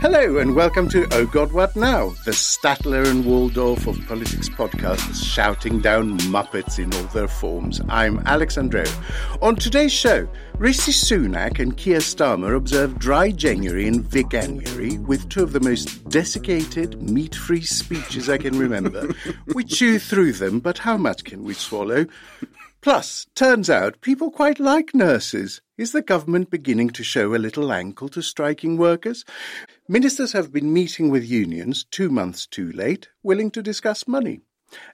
Hello and welcome to Oh God What Now, the Statler and Waldorf of politics podcast, shouting down Muppets in all their forms. I'm Alex Andreou. On today's show, Rishi Sunak and Keir Starmer observe dry January and Veganuary with two of the most desiccated, meat-free speeches I can remember. we chew through them, but how much can we swallow? Plus, turns out people quite like nurses. Is the government beginning to show a little ankle to striking workers? Ministers have been meeting with unions two months too late, willing to discuss money.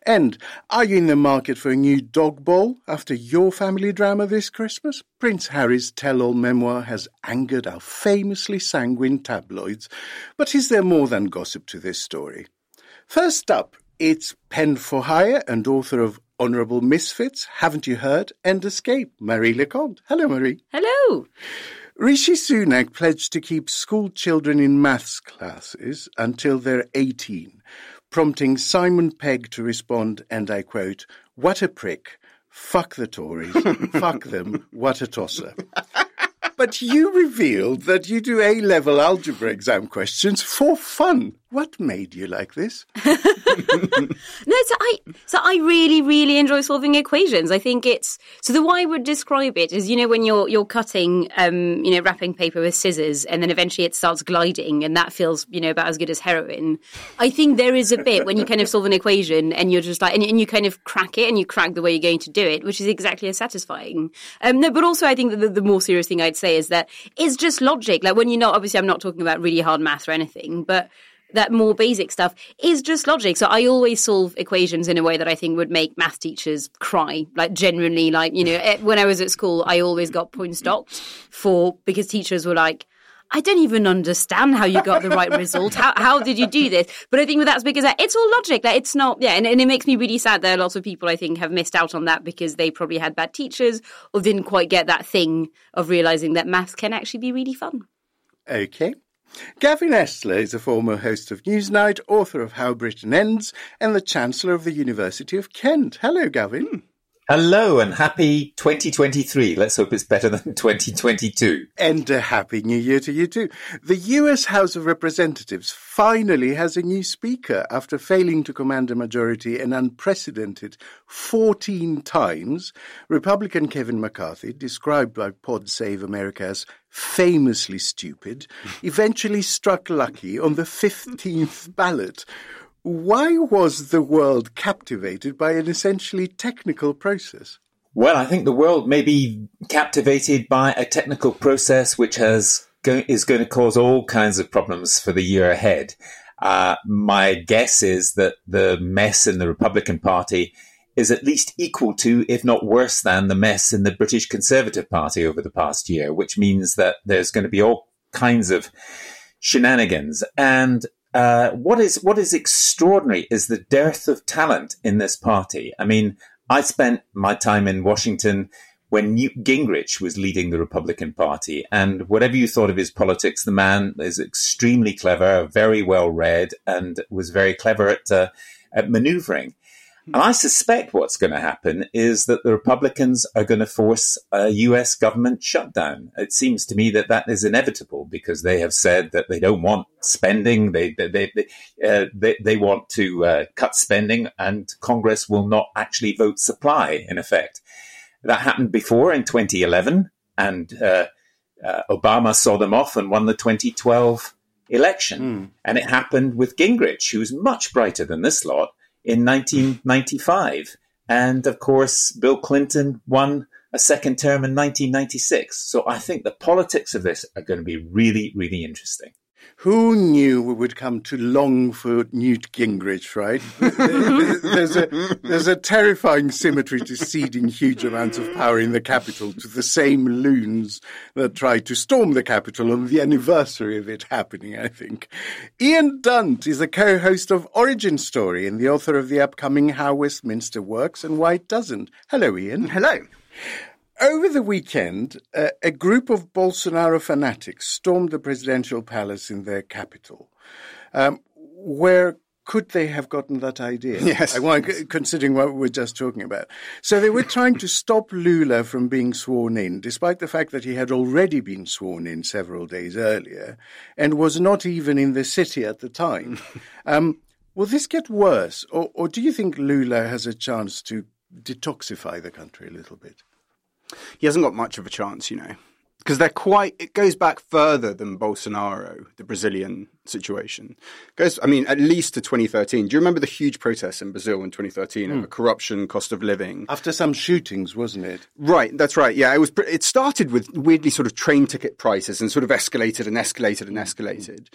And are you in the market for a new dog bowl after your family drama this Christmas? Prince Harry's tell all memoir has angered our famously sanguine tabloids, but is there more than gossip to this story? First up, it's pen for hire and author of Honourable Misfits, Haven't You Heard, and Escape, Marie Le Conte. Hello, Marie. Hello. Rishi Sunak pledged to keep school children in maths classes until they're 18, prompting Simon Pegg to respond, and I quote, What a prick. Fuck the Tories. Fuck them. What a tosser. But you revealed that you do A level algebra exam questions for fun. What made you like this? no, so I so I really really enjoy solving equations. I think it's so the way I would describe it is you know when you're you're cutting um you know wrapping paper with scissors and then eventually it starts gliding and that feels you know about as good as heroin. I think there is a bit when you kind of solve an equation and you're just like and, and you kind of crack it and you crack the way you're going to do it, which is exactly as satisfying. Um no, but also I think that the, the more serious thing I'd say is that it's just logic. Like when you're not obviously I'm not talking about really hard math or anything, but that more basic stuff is just logic. So I always solve equations in a way that I think would make math teachers cry. Like genuinely, like, you know, eh, when I was at school, I always got points docked for because teachers were like, I don't even understand how you got the right result. How, how did you do this? But I think that's because it's all logic. That it's not, yeah, and, and it makes me really sad that lots of people I think have missed out on that because they probably had bad teachers or didn't quite get that thing of realizing that maths can actually be really fun. Okay. Gavin Esler is a former host of Newsnight, author of How Britain Ends, and the Chancellor of the University of Kent. Hello, Gavin. Hmm. Hello and happy 2023. Let's hope it's better than 2022. And a happy new year to you too. The US House of Representatives finally has a new speaker after failing to command a majority an unprecedented 14 times. Republican Kevin McCarthy, described by Pod Save America as famously stupid, eventually struck lucky on the 15th ballot. Why was the world captivated by an essentially technical process? Well, I think the world may be captivated by a technical process which has go- is going to cause all kinds of problems for the year ahead. Uh, my guess is that the mess in the Republican Party is at least equal to, if not worse than, the mess in the British Conservative Party over the past year, which means that there's going to be all kinds of shenanigans. And uh, what is what is extraordinary is the dearth of talent in this party. I mean, I spent my time in Washington when Newt Gingrich was leading the Republican Party, and whatever you thought of his politics, the man is extremely clever, very well read, and was very clever at uh, at manoeuvring. And I suspect what's going to happen is that the Republicans are going to force a US government shutdown. It seems to me that that is inevitable because they have said that they don't want spending. They, they, they, uh, they, they, want to uh, cut spending and Congress will not actually vote supply in effect. That happened before in 2011 and uh, uh, Obama saw them off and won the 2012 election. Mm. And it happened with Gingrich, who's much brighter than this lot in 1995. And of course, Bill Clinton won a second term in 1996. So I think the politics of this are going to be really, really interesting. Who knew we would come to long for Newt Gingrich, right? there's, a, there's a terrifying symmetry to ceding huge amounts of power in the capital to the same loons that tried to storm the capital on the anniversary of it happening, I think. Ian Dunt is a co-host of Origin Story and the author of the upcoming How Westminster Works and Why It Doesn't. Hello, Ian. Hello. Over the weekend, uh, a group of Bolsonaro fanatics stormed the presidential palace in their capital, um, where could they have gotten that idea? Yes. Considering what we were just talking about. So they were trying to stop Lula from being sworn in, despite the fact that he had already been sworn in several days earlier and was not even in the city at the time. um, will this get worse, or, or do you think Lula has a chance to detoxify the country a little bit? He hasn't got much of a chance, you know because they're quite it goes back further than Bolsonaro, the Brazilian situation. It goes I mean at least to 2013. Do you remember the huge protests in Brazil in 2013 mm. over corruption, cost of living? After some shootings, wasn't it? Right, that's right. Yeah, it was it started with weirdly sort of train ticket prices and sort of escalated and escalated and escalated.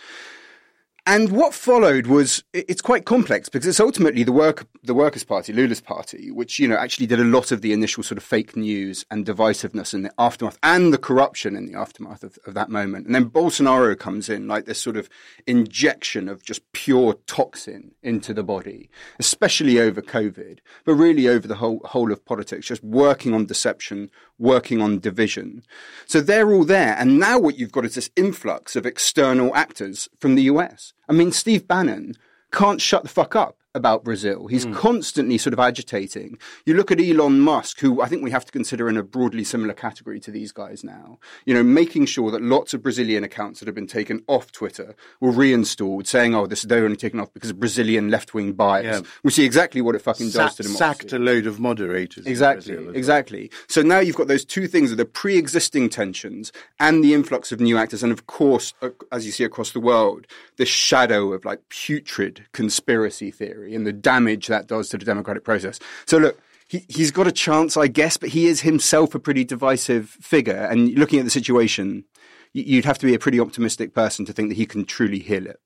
And what followed was it's quite complex because it's ultimately the work the Workers' Party, Lula's party, which you know actually did a lot of the initial sort of fake news and divisiveness in the aftermath and the corruption in the aftermath of, of that moment. And then Bolsonaro comes in like this sort of injection of just pure toxin into the body, especially over COVID, but really over the whole whole of politics, just working on deception, working on division. So they're all there, and now what you've got is this influx of external actors from the US. I mean, Steve Bannon can't shut the fuck up about Brazil. He's mm. constantly sort of agitating. You look at Elon Musk, who I think we have to consider in a broadly similar category to these guys now, you know, making sure that lots of Brazilian accounts that have been taken off Twitter were reinstalled, saying, oh, this they're only taken off because of Brazilian left wing bias. Yeah. We see exactly what it fucking Sa- does to democracy. Sacked a load of moderators. Exactly, exactly. So now you've got those two things of the pre existing tensions and the influx of new actors. And of course, as you see across the world, the shadow of like putrid conspiracy theory theory and the damage that does to the democratic process. So look, he, he's got a chance, I guess, but he is himself a pretty divisive figure. And looking at the situation, you'd have to be a pretty optimistic person to think that he can truly heal it.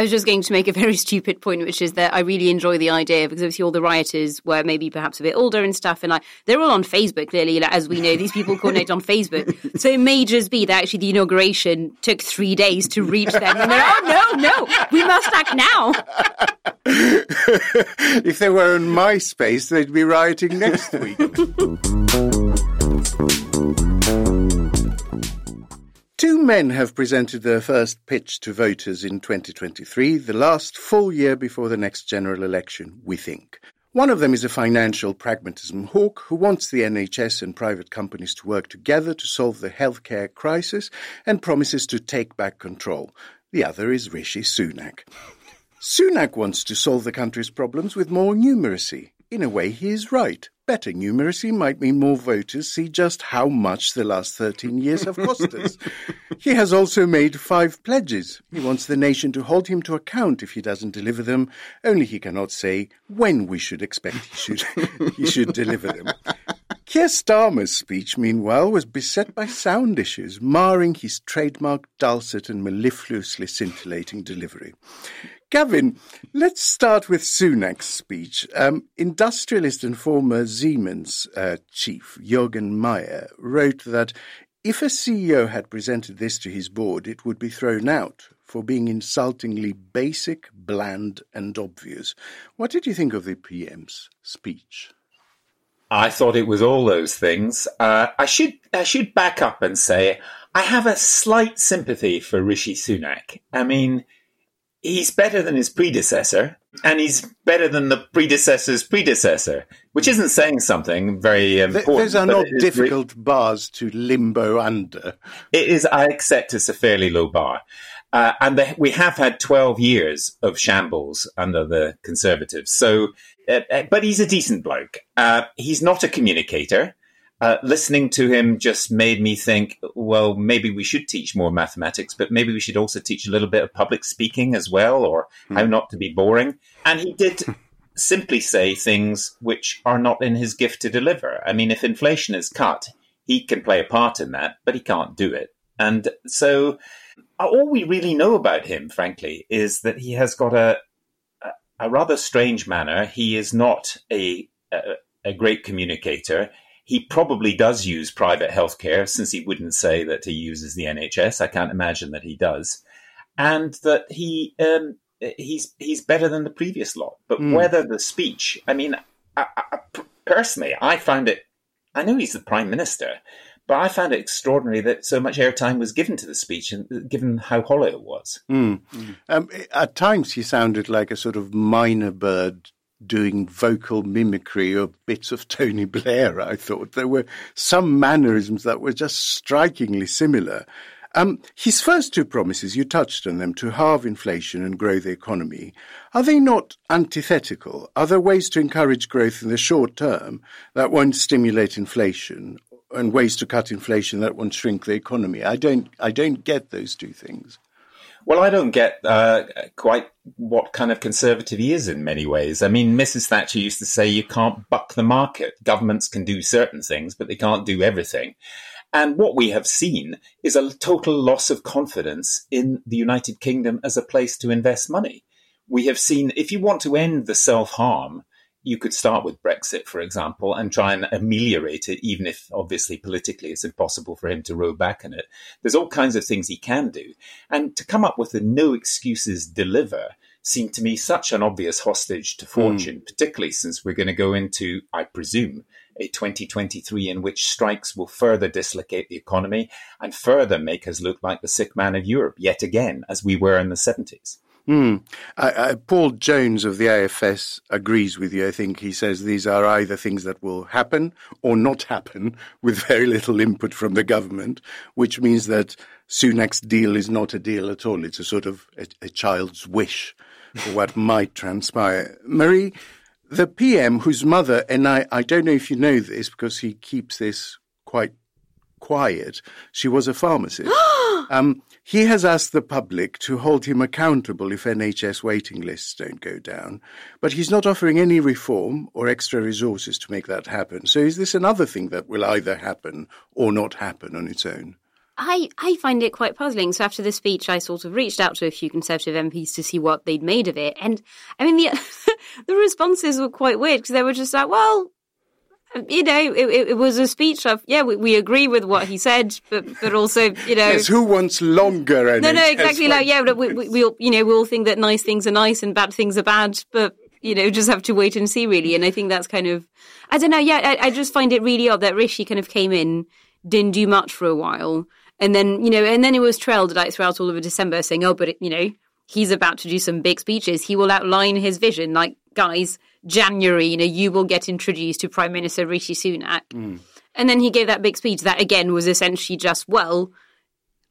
I was just going to make a very stupid point, which is that I really enjoy the idea because obviously all the rioters were maybe perhaps a bit older and stuff, and like they're all on Facebook. Clearly, like, as we know, these people coordinate on Facebook. So it may just be that actually the inauguration took three days to reach them, and they're oh no, no, we must act now. if they were on MySpace, they'd be rioting next week. Two men have presented their first pitch to voters in 2023, the last full year before the next general election, we think. One of them is a financial pragmatism hawk who wants the NHS and private companies to work together to solve the healthcare crisis and promises to take back control. The other is Rishi Sunak. Sunak wants to solve the country's problems with more numeracy. In a way, he is right. Better numeracy might mean more voters see just how much the last 13 years have cost us. he has also made five pledges. He wants the nation to hold him to account if he doesn't deliver them, only he cannot say when we should expect he should, he should deliver them. Keir Starmer's speech, meanwhile, was beset by sound issues, marring his trademark dulcet and mellifluously scintillating delivery. Gavin, let's start with Sunak's speech. Um, industrialist and former Siemens uh, chief Jürgen Maier wrote that if a CEO had presented this to his board, it would be thrown out for being insultingly basic, bland, and obvious. What did you think of the PM's speech? I thought it was all those things. Uh, I should I should back up and say I have a slight sympathy for Rishi Sunak. I mean he's better than his predecessor, and he's better than the predecessor's predecessor, which isn't saying something very important. Those are not difficult re- bars to limbo under. It is, I accept, it's a fairly low bar. Uh, and the, we have had 12 years of shambles under the Conservatives. So, uh, uh but he's a decent bloke. Uh, he's not a communicator uh, listening to him just made me think, well, maybe we should teach more mathematics, but maybe we should also teach a little bit of public speaking as well, or mm. how not to be boring. And he did simply say things which are not in his gift to deliver. I mean, if inflation is cut, he can play a part in that, but he can't do it. And so uh, all we really know about him, frankly, is that he has got a, a, rather strange manner. He is not a, a, a great communicator he probably does use private healthcare since he wouldn't say that he uses the NHS. I can't imagine that he does, and that he um, he's he's better than the previous lot. But mm. whether the speech, I mean, I, I, personally, I found it. I know he's the prime minister, But I found it extraordinary that so much airtime was given to the speech, and given how hollow it was. Mm. Mm. Um, at times, he sounded like a sort of mynah bird doing vocal mimicry of bits of Tony Blair. I thought there were some mannerisms that were just strikingly similar. Um, his first two promises, you touched on them, to halve inflation and grow the economy. Are they not antithetical? Are there ways to encourage growth in the short term that won't stimulate inflation, and ways to cut inflation that won't shrink the economy? I don't, I don't get those two things. Well, I don't get uh, quite what kind of conservative he is in many ways. I mean, Mrs. Thatcher used to say you can't buck the market. Governments can do certain things, but they can't do everything. And what we have seen is a total loss of confidence in the United Kingdom as a place to invest money. We have seen, if you want to end the self harm, you could start with Brexit, for example, and try and ameliorate it, even if obviously politically it's impossible for him to row back in it. There's all kinds of things he can do. And to come up with the no excuses deliver seemed to me such an obvious hostage to fortune, mm. particularly since we're going to go into, I presume, a 2023 in which strikes will further dislocate the economy and further make us look like the sick man of Europe yet again, as we were in the 70s. Mm. I, I, Paul Johnson of the IFS agrees with you. I think he says these are either things that will happen or not happen with very little input from the government, which means that Sunak's deal is not a deal at all. It's a sort of a, a child's wish for what might transpire. Marie, the PM, whose mother, and I, I don't know if you know this because he keeps this quite quiet, she was a pharmacist. um, he has asked the public to hold him accountable if NHS waiting lists don't go down, but he's not offering any reform or extra resources to make that happen. So is this another thing that will either happen or not happen on its own? I, I find it quite puzzling. So after the speech, I sort of reached out to a few Conservative MPs to see what they'd made of it. And I mean, the, the responses were quite weird because they were just like, well, you know, it, it, was a speech of, yeah, we, we, agree with what he said, but, but also, you know. Yes, who wants longer? No, no, exactly. Like, yeah, we, we, we all, you know, we all think that nice things are nice and bad things are bad, but, you know, just have to wait and see, really. And I think that's kind of, I don't know, yeah, I, I just find it really odd that Rishi kind of came in, didn't do much for a while. And then, you know, and then it was trailed like throughout all of December saying, oh, but, it, you know, he's about to do some big speeches. He will outline his vision. Like, guys, January, you know, you will get introduced to Prime Minister Rishi Sunak. Mm. And then he gave that big speech that again was essentially just, well,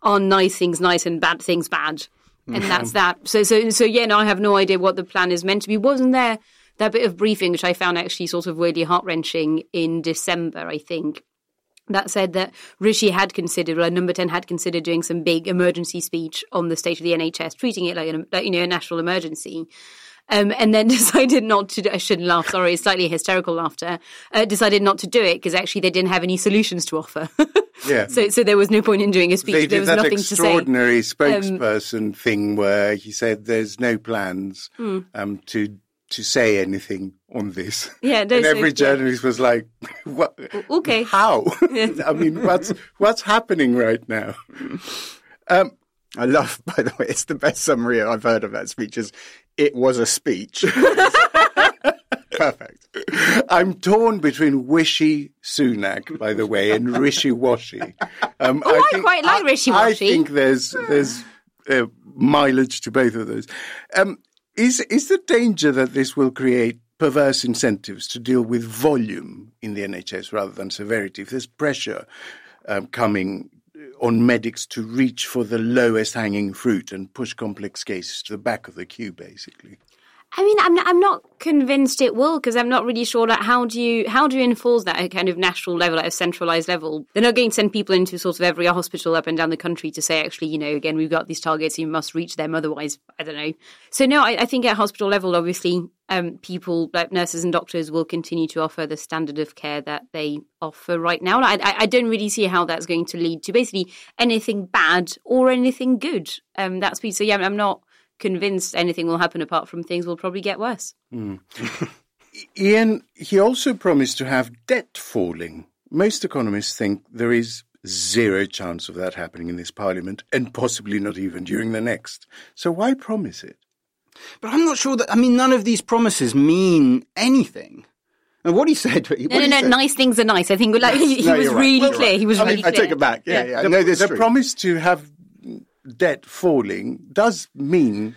are nice things nice and bad things bad? And mm-hmm. that's that. So, so, so yeah, no, I have no idea what the plan is meant to be. Wasn't there that bit of briefing, which I found actually sort of really heart wrenching in December, I think, that said that Rishi had considered, or Number 10 had considered doing some big emergency speech on the state of the NHS, treating it like, a, you know, a national emergency um, and then decided not to. I shouldn't laugh. Sorry, slightly hysterical laughter. Uh, decided not to do it because actually they didn't have any solutions to offer. yeah. So so there was no point in doing a speech. They there was that extraordinary spokesperson um, thing where he said there's no plans hmm. um, to to say anything on this. Yeah, and every journalist yeah. was like, "What? Okay, how? I mean, what's what's happening right now?" Um, I love, by the way, it's the best summary I've heard of that speech. Is it was a speech. Perfect. I'm torn between wishy Sunak, by the way, and rishy washy. Um, oh, I, I quite like Rishi washy. I think there's there's uh, mileage to both of those. Um, is is the danger that this will create perverse incentives to deal with volume in the NHS rather than severity? If there's pressure um, coming on medics to reach for the lowest hanging fruit and push complex cases to the back of the queue, basically. I mean, I'm not, I'm not convinced it will because I'm not really sure that how do you how do you enforce that at a kind of national level, at a centralized level? They're not going to send people into sort of every hospital up and down the country to say, actually, you know, again, we've got these targets, you must reach them, otherwise, I don't know. So no, I, I think at hospital level, obviously, um, people like nurses and doctors will continue to offer the standard of care that they offer right now. I, I, don't really see how that's going to lead to basically anything bad or anything good. Um, that's so yeah, I'm not convinced anything will happen apart from things will probably get worse. Mm. Ian, he also promised to have debt falling. Most economists think there is zero chance of that happening in this parliament and possibly not even during the next. So why promise it? But I'm not sure that, I mean, none of these promises mean anything. And what he said, what No, no, he no. said- Nice things are nice. I think like, he, he No, was right. really You're clear. right. He was I really mean, I take it back. Yeah, yeah. the, no, that's the true. promise to have debt falling does mean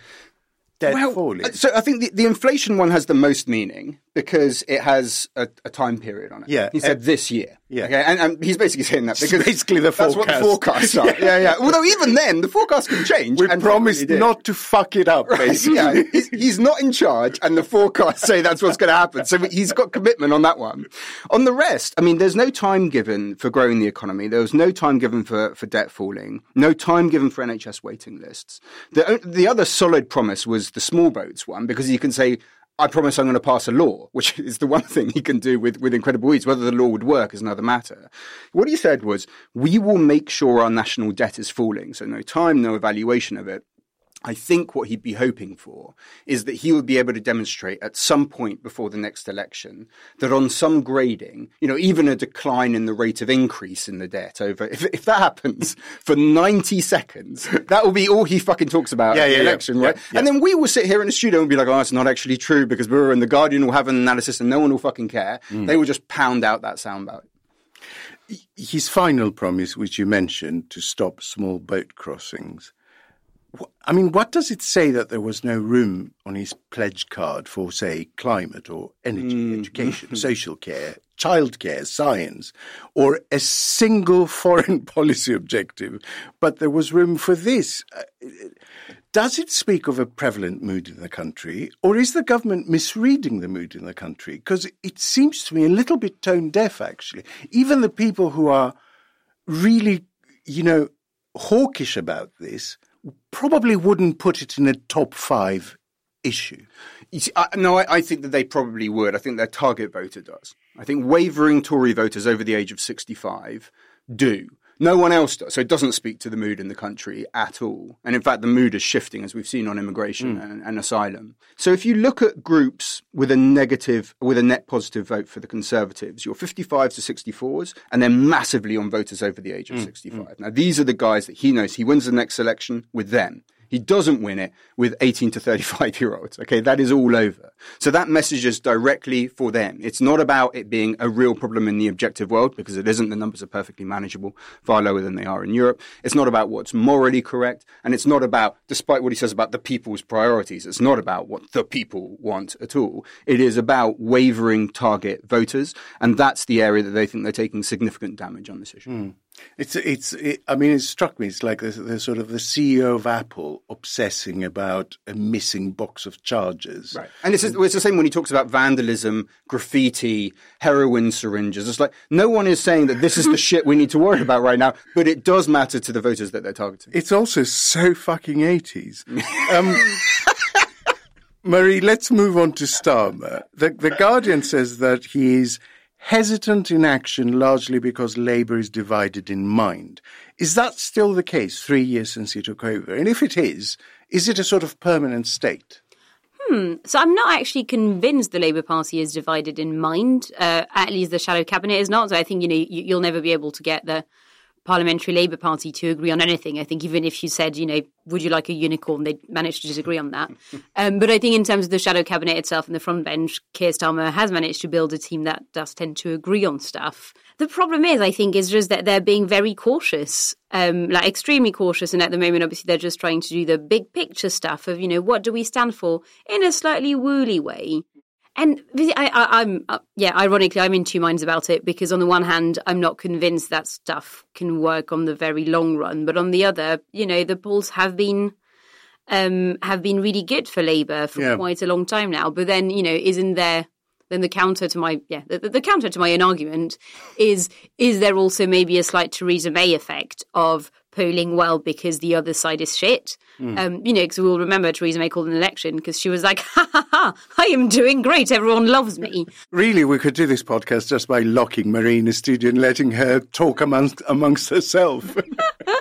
debt falling. uh, So I think the, the inflation one has the most meaning because it has a, a time period on it. Yeah. he said this year. Yeah. okay, and, and he's basically saying that because basically the that's what the forecast. forecasts are. yeah, yeah. yeah. Although even then, the forecast can change. we promised not to fuck it up, basically. yeah, he's, he's not in charge, and the forecasts say that's what's going to happen. So he's got commitment on that one. On the rest, I mean, there's no time given for growing the economy. There was no time given for, for debt falling. No time given for NHS waiting lists. The the other solid promise was the small boats one because you can say. I promise I'm going to pass a law, which is the one thing he can do with, with incredible ease. Whether the law would work is another matter. What he said was, we will make sure our national debt is falling. So no time, no evaluation of it. I think what he'd be hoping for is that he would be able to demonstrate at some point before the next election that on some grading, you know, even a decline in the rate of increase in the debt over, if, if that happens for 90 seconds, that will be all he fucking talks about Yeah, at the yeah, election, Yeah, right? yeah. And then we will sit here in the studio and be like, oh, it's not actually true because we're the Guardian will have an analysis and no one will fucking care. Mm. They will just pound out that soundbite. his final promise, which you mentioned, to stop small boat crossings. I mean, what does it say that there was no room on his pledge card for, say, climate or energy, education, social care, childcare, science, or a single foreign policy objective? But there was room for this. Uh, Does it speak of a prevalent mood in the country, or is the government misreading the mood in the country? Because it seems to me a little bit tone deaf, actually. Even the people who are really, you know, hawkish about this probably wouldn't put it in a top five issue. See, I, no, I, I think that they probably would. I think their target voter does. I think wavering Tory voters over the age of 65 do. No one else does. So it doesn't speak to the mood in the country at all. And in fact, the mood is shifting, as we've seen on immigration hmm. and, and asylum. So if you look at groups with a negative, with a net positive vote for the Conservatives, you're 55 to 64s, and they're massively on voters over the age of hmm. Hmm. 65. Now, these are the guys that he knows he wins the next election with them. He doesn't win it with 18 to 35 year olds. Okay, that is all over. So that message is directly for them. It's not about it being a real problem in the objective world because it isn't. The numbers are perfectly manageable, far lower than they are in Europe. It's not about what's morally correct. And it's not about, despite what he says about the people's priorities, it's not about what the people want at all. It is about wavering target voters. And that's the area that they think they're taking significant damage on this issue. Hmm. It's, it's, it, I mean, it struck me. It's like the, the sort of the CEO of Apple obsessing about a missing box of chargers. Right. And it's, it's the same when he talks about vandalism, graffiti, heroin syringes. It's like no one is saying that this is the shit we need to worry about right now, but it does matter to the voters that they're targeting. It's also so fucking 80s. Um, Marie, let's move on to Starmer. The, the Guardian says that he is hesitant in action largely because Labour is divided in mind. Is that still the case three years since he took over? And if it is, is it a sort of permanent state? Hmm. So I'm not actually convinced the Labour Party is divided in mind. Uh, at least the shadow cabinet is not. So I think you know you, you'll never be able to get the parliamentary Labour Party to agree on anything. I think even if you said, you know, would you like a unicorn, they'd manage to disagree on that. um, but I think in terms of the shadow cabinet itself and the front bench, Keir Starmer has managed to build a team that does tend to agree on stuff. The problem is, I think, is just that they're being very cautious, um, like extremely cautious. And at the moment, obviously, they're just trying to do the big picture stuff of, you know, what do we stand for in a slightly woolly way. And I, I, I'm, uh, yeah, ironically, I'm in two minds about it because on the one hand, I'm not convinced that stuff can work on the very long run, but on the other, you know, the polls have been, um, have been really good for Labour for Yeah. quite a long time now. But then, you know, isn't there? Then the counter to my yeah, the, the counter to my own argument is is there also maybe a slight Theresa May effect of polling well because the other side is shit. Um, you know, because we all remember Theresa May called an election because she was like, ha ha ha, I am doing great. Everyone loves me. Really, we could do this podcast just by locking Marie in the studio and letting her talk amongst, amongst herself. No,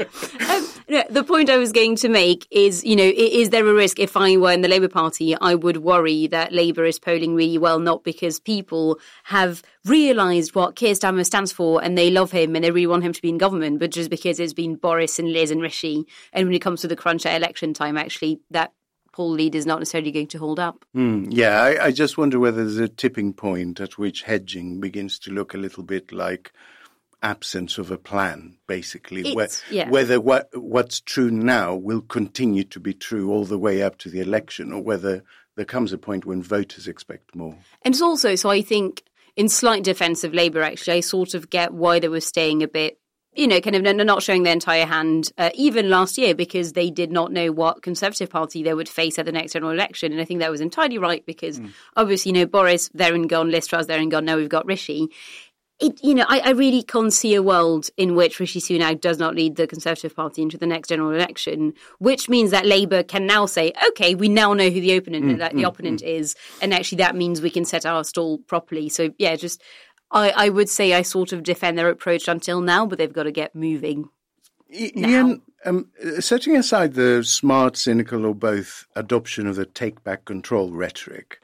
the point I was going to make is, you know, is there a risk if I were in the Labour Party, I would worry that Labour is polling really well, not because people have realised what Keir Starmer stands for and they love him and they really want him to be in government, but just because it's been Boris and Liz and Rishi. And when it comes to the crunch at election time, actually, that poll lead is not necessarily going to hold up. Mm, yeah, I, I, just wonder whether there's a tipping point at which hedging begins to look a little bit like absence of a plan, basically. Where, yeah. Whether what, what's true now will continue to be true all the way up to the election, or whether there comes a point when voters expect more. And it's also, so I think, in slight defence of Labour, actually, I sort of get why they were staying a bit you know, kind of not showing their entire hand, uh, even last year, because they did not know what Conservative Party they would face at the next general election. And I think that was entirely right because mm. obviously, you know, Boris there and gone, Liz Truss there and gone. Now we've got Rishi it, you know, I, I, really can't see a world in which Rishi Sunak does not lead the Conservative Party into the next general election, which means that Labour can now say, okay, we now know who the opponent, mm, the mm, opponent mm. is, and actually that means we can set our stall properly. So yeah, just I, I would say I sort of defend their approach until now, but they've got to get moving. Ian, um, setting aside the smart, cynical, or both adoption of the take back control rhetoric,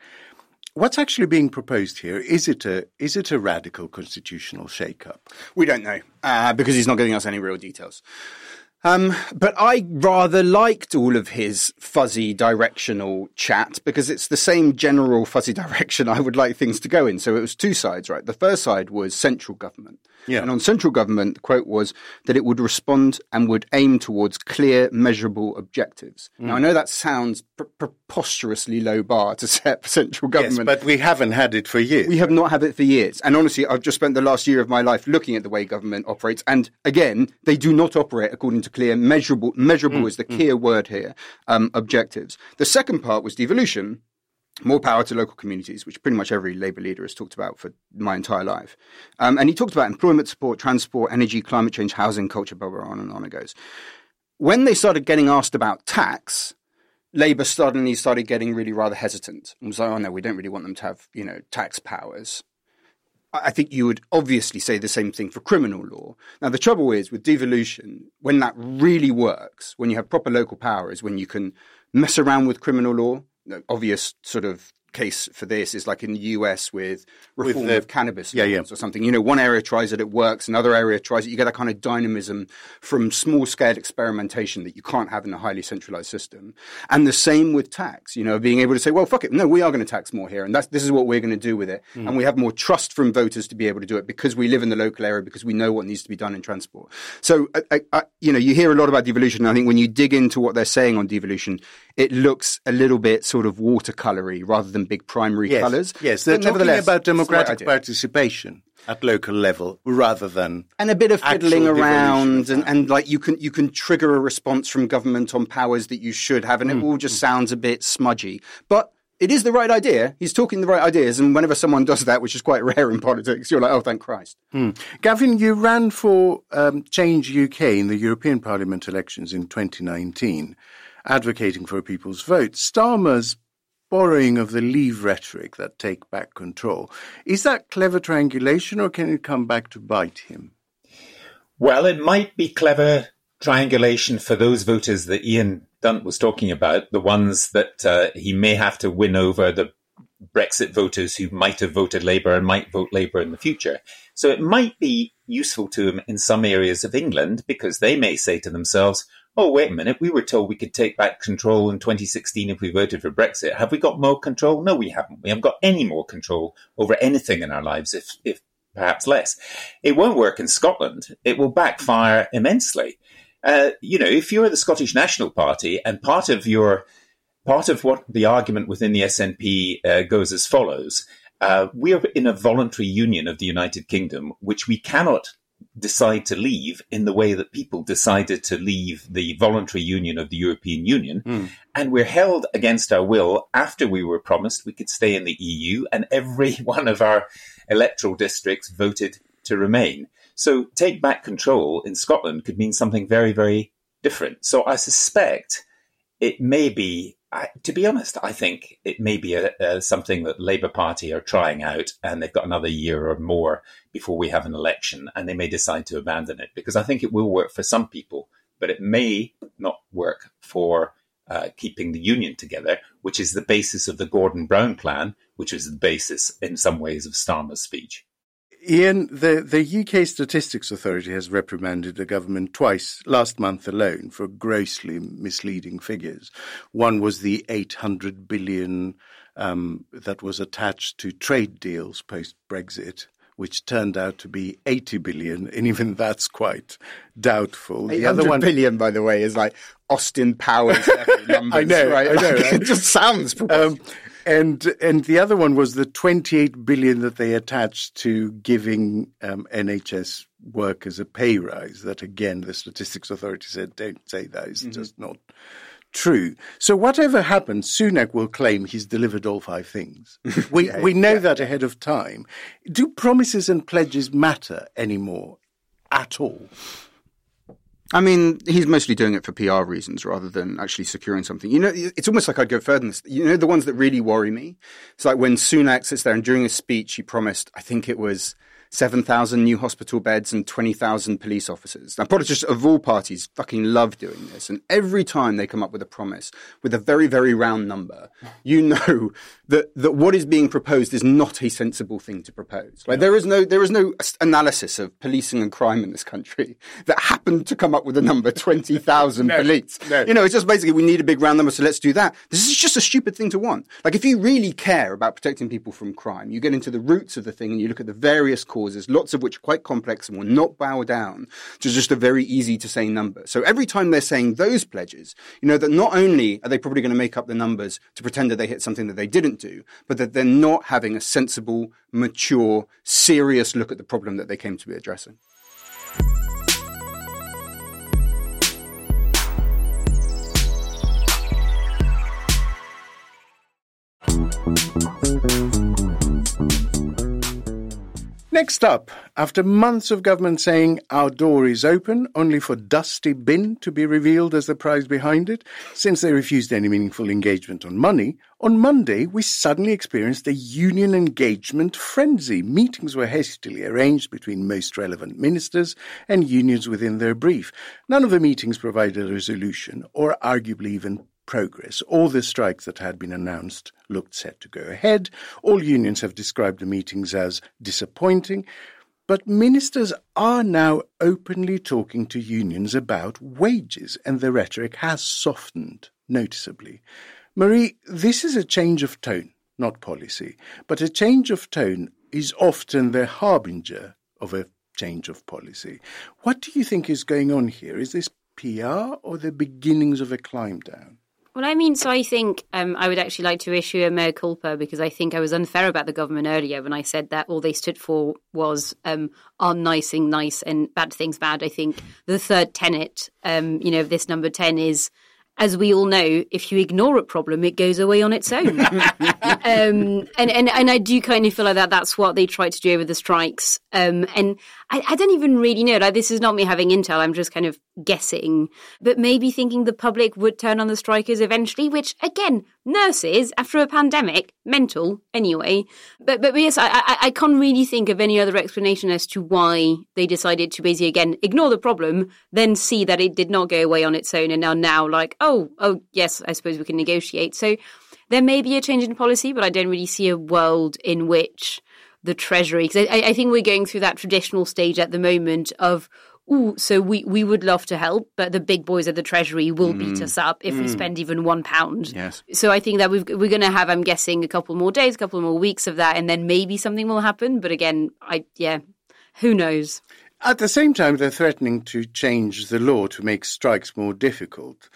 What's actually being proposed here? Is it a is it a radical constitutional shake-up? We don't know uh, because he's not giving us any real details. Um, but I rather liked all of his fuzzy directional chat because it's the same general fuzzy direction I would like things to go in. So it was two sides, right? The first side was central government. Yeah. And on central government, the quote was that it would respond and would aim towards clear, measurable objectives. Mm. Now, I know that sounds pr- preposterously low bar to set for central government. Yes, but we haven't had it for years. We have not had it for years. And honestly, I've just spent the last year of my life looking at the way government operates. And again, they do not operate according to clear, measurable, measurable mm. is the mm. key word here, um, objectives. The second part was devolution more power to local communities, which pretty much every Labour leader has talked about for my entire life. Um, and he talked about employment support, transport, energy, climate change, housing, culture, blah, blah, blah, on and on it goes. When they started getting asked about tax, Labour suddenly started getting really rather hesitant and was like, oh no, we don't really want them to have, you know, tax powers. I think you would obviously say the same thing for criminal law. Now, the trouble is with devolution, when that really works, when you have proper local power, is when you can mess around with criminal law obvious sort of case for this is like in the US with reform with the, of cannabis yeah, yeah. or something. You know, one area tries it, it works. Another area tries it. You get that kind of dynamism from small scale experimentation that you can't have in a highly centralized system. And the same with tax, you know, being able to say, well, fuck it. No, we are going to tax more here. And that's, this is what we're going to do with it. Mm. And we have more trust from voters to be able to do it because we live in the local area, because we know what needs to be done in transport. So, I, I, you know, you hear a lot about devolution. And I think when you dig into what they're saying on devolution, it looks a little bit sort of watercolory rather than big primary yes, colours. Yes, they're but talking about democratic participation at local level rather than and a bit of fiddling around and, and like you can you can trigger a response from government on powers that you should have and mm. it all just sounds a bit smudgy but it is the right idea. He's talking the right ideas, and whenever someone does that, which is quite rare in politics, you're like, "Oh, thank Christ." Hmm. Gavin, you ran for um, Change UK in the European Parliament elections in 2019 advocating for a people's vote. Starmer's borrowing of the leave rhetoric that take back control. Is that clever triangulation or can it come back to bite him? Well, it might be clever triangulation for those voters that Ian Dunt was talking about, the ones that uh, he may have to win over the Brexit voters who might have voted Labour and might vote Labour in the future. So it might be useful to him in some areas of England because they may say to themselves, oh, wait a minute, we were told we could take back control in 2016 if we voted for Brexit. Have we got more control? No, we haven't. We haven't got any more control over anything in our lives, if, if perhaps less. It won't work in Scotland. It will backfire immensely. Uh, you know, if you're the Scottish National Party and part of your part of what the argument within the SNP uh, goes as follows. Uh, we are in a voluntary union of the United Kingdom, which we cannot decide to leave in the way that people decided to leave the voluntary union of the European Union. Mm. And we're held against our will after we were promised we could stay in the EU, and every one of our electoral districts voted to remain. So take back control in Scotland could mean something very, very different. So I suspect it may be I, to be honest, I think it may be a, a, something that Labour Party are trying out, and they've got another year or more before we have an election, and they may decide to abandon it because I think it will work for some people, but it may not work for uh, keeping the union together, which is the basis of the Gordon Brown plan, which is the basis in some ways of Starmer's speech. Ian, the, the UK Statistics Authority has reprimanded the government twice last month alone for grossly misleading figures. One was the 800 billion um, that was attached to trade deals post Brexit, which turned out to be 80 billion, and even that's quite doubtful. The other one, billion, by the way, is like Austin Powers numbers. I know, right? I know. Right? it just sounds. Um, and and the other one was the 28 billion that they attached to giving um, NHS workers a pay rise. That again, the Statistics Authority said, don't say that. It's mm-hmm. just not true. So whatever happens, Sunak will claim he's delivered all five things. We yeah, we know yeah, that ahead of time. Do promises and pledges matter anymore at all? I mean, he's mostly doing it for PR reasons rather than actually securing something. You know, it's almost like I'd go further than this. You know, the ones that really worry me? It's like when Sunak sits there and during a speech, he promised, I think it was 7,000 new hospital beds and 20,000 police officers. Now, politicians of all parties fucking love doing this. And every time they come up with a promise with a very, very round number, you know that, that what is being proposed is not a sensible thing to propose. Like, there is no, there is no analysis of policing and crime in this country that happened to come up with the number 20,000 no, police. No. You know, it's just basically we need a big round number, so let's do that. This is just a stupid thing to want. Like, if you really care about protecting people from crime, you get into the roots of the thing and you look at the various causes, lots of which are quite complex and will not bow down to just a very easy to say number. So every time they're saying those pledges, you know that not only are they probably going to make up the numbers to pretend that they hit something that they didn't do, but that they're not having a sensible, mature, serious look at the problem that they came to be addressing. Next up, after months of government saying our door is open, only for Dusty Bin to be revealed as the prize behind it, since they refused any meaningful engagement on money, on Monday we suddenly experienced a union engagement frenzy. Meetings were hastily arranged between most relevant ministers and unions within their brief. None of the meetings provided a resolution or arguably even progress. All the strikes that had been announced looked set to go ahead. All unions have described the meetings as disappointing. But ministers are now openly talking to unions about wages, and the rhetoric has softened noticeably. Marie, this is a change of tone, not policy, but a change of tone is often the harbinger of a change of policy. What do you think is going on here? Is this PR or the beginnings of a climb down? Well, I mean, so I think um, I would actually like to issue a mea culpa because I think I was unfair about the government earlier when I said that all they stood for was um, on nice thing nice and bad things bad. I think the third tenet, um, you know, this number 10 is as we all know, if you ignore a problem, it goes away on its own. um, and, and, and I do kind of feel like that that's what they tried to do over the strikes. Um, and I, I, don't even really know. Like, this is not me having intel. I'm just kind of guessing. But maybe thinking the public would turn on the strikers eventually, which, again, nurses after a pandemic, mental anyway. But but yes, I, I, I can't really think of any other explanation as to why they decided to basically again ignore the problem, then see that it did not go away on its own, and are now like, oh oh oh, yes, I suppose we can negotiate. So there may be a change in policy, but I don't really see a world in which the Treasury, because I, I think we're going through that traditional stage at the moment of ooh, so we, we would love to help, but the big boys at the Treasury will mm. beat us up if mm. we spend even one pound. Yes. So I think that we are going to have, I'm guessing, a couple more days, a couple more weeks of that, and then maybe something will happen. But again, I yeah, who knows? At the same time, they're threatening to change the law to make strikes more difficult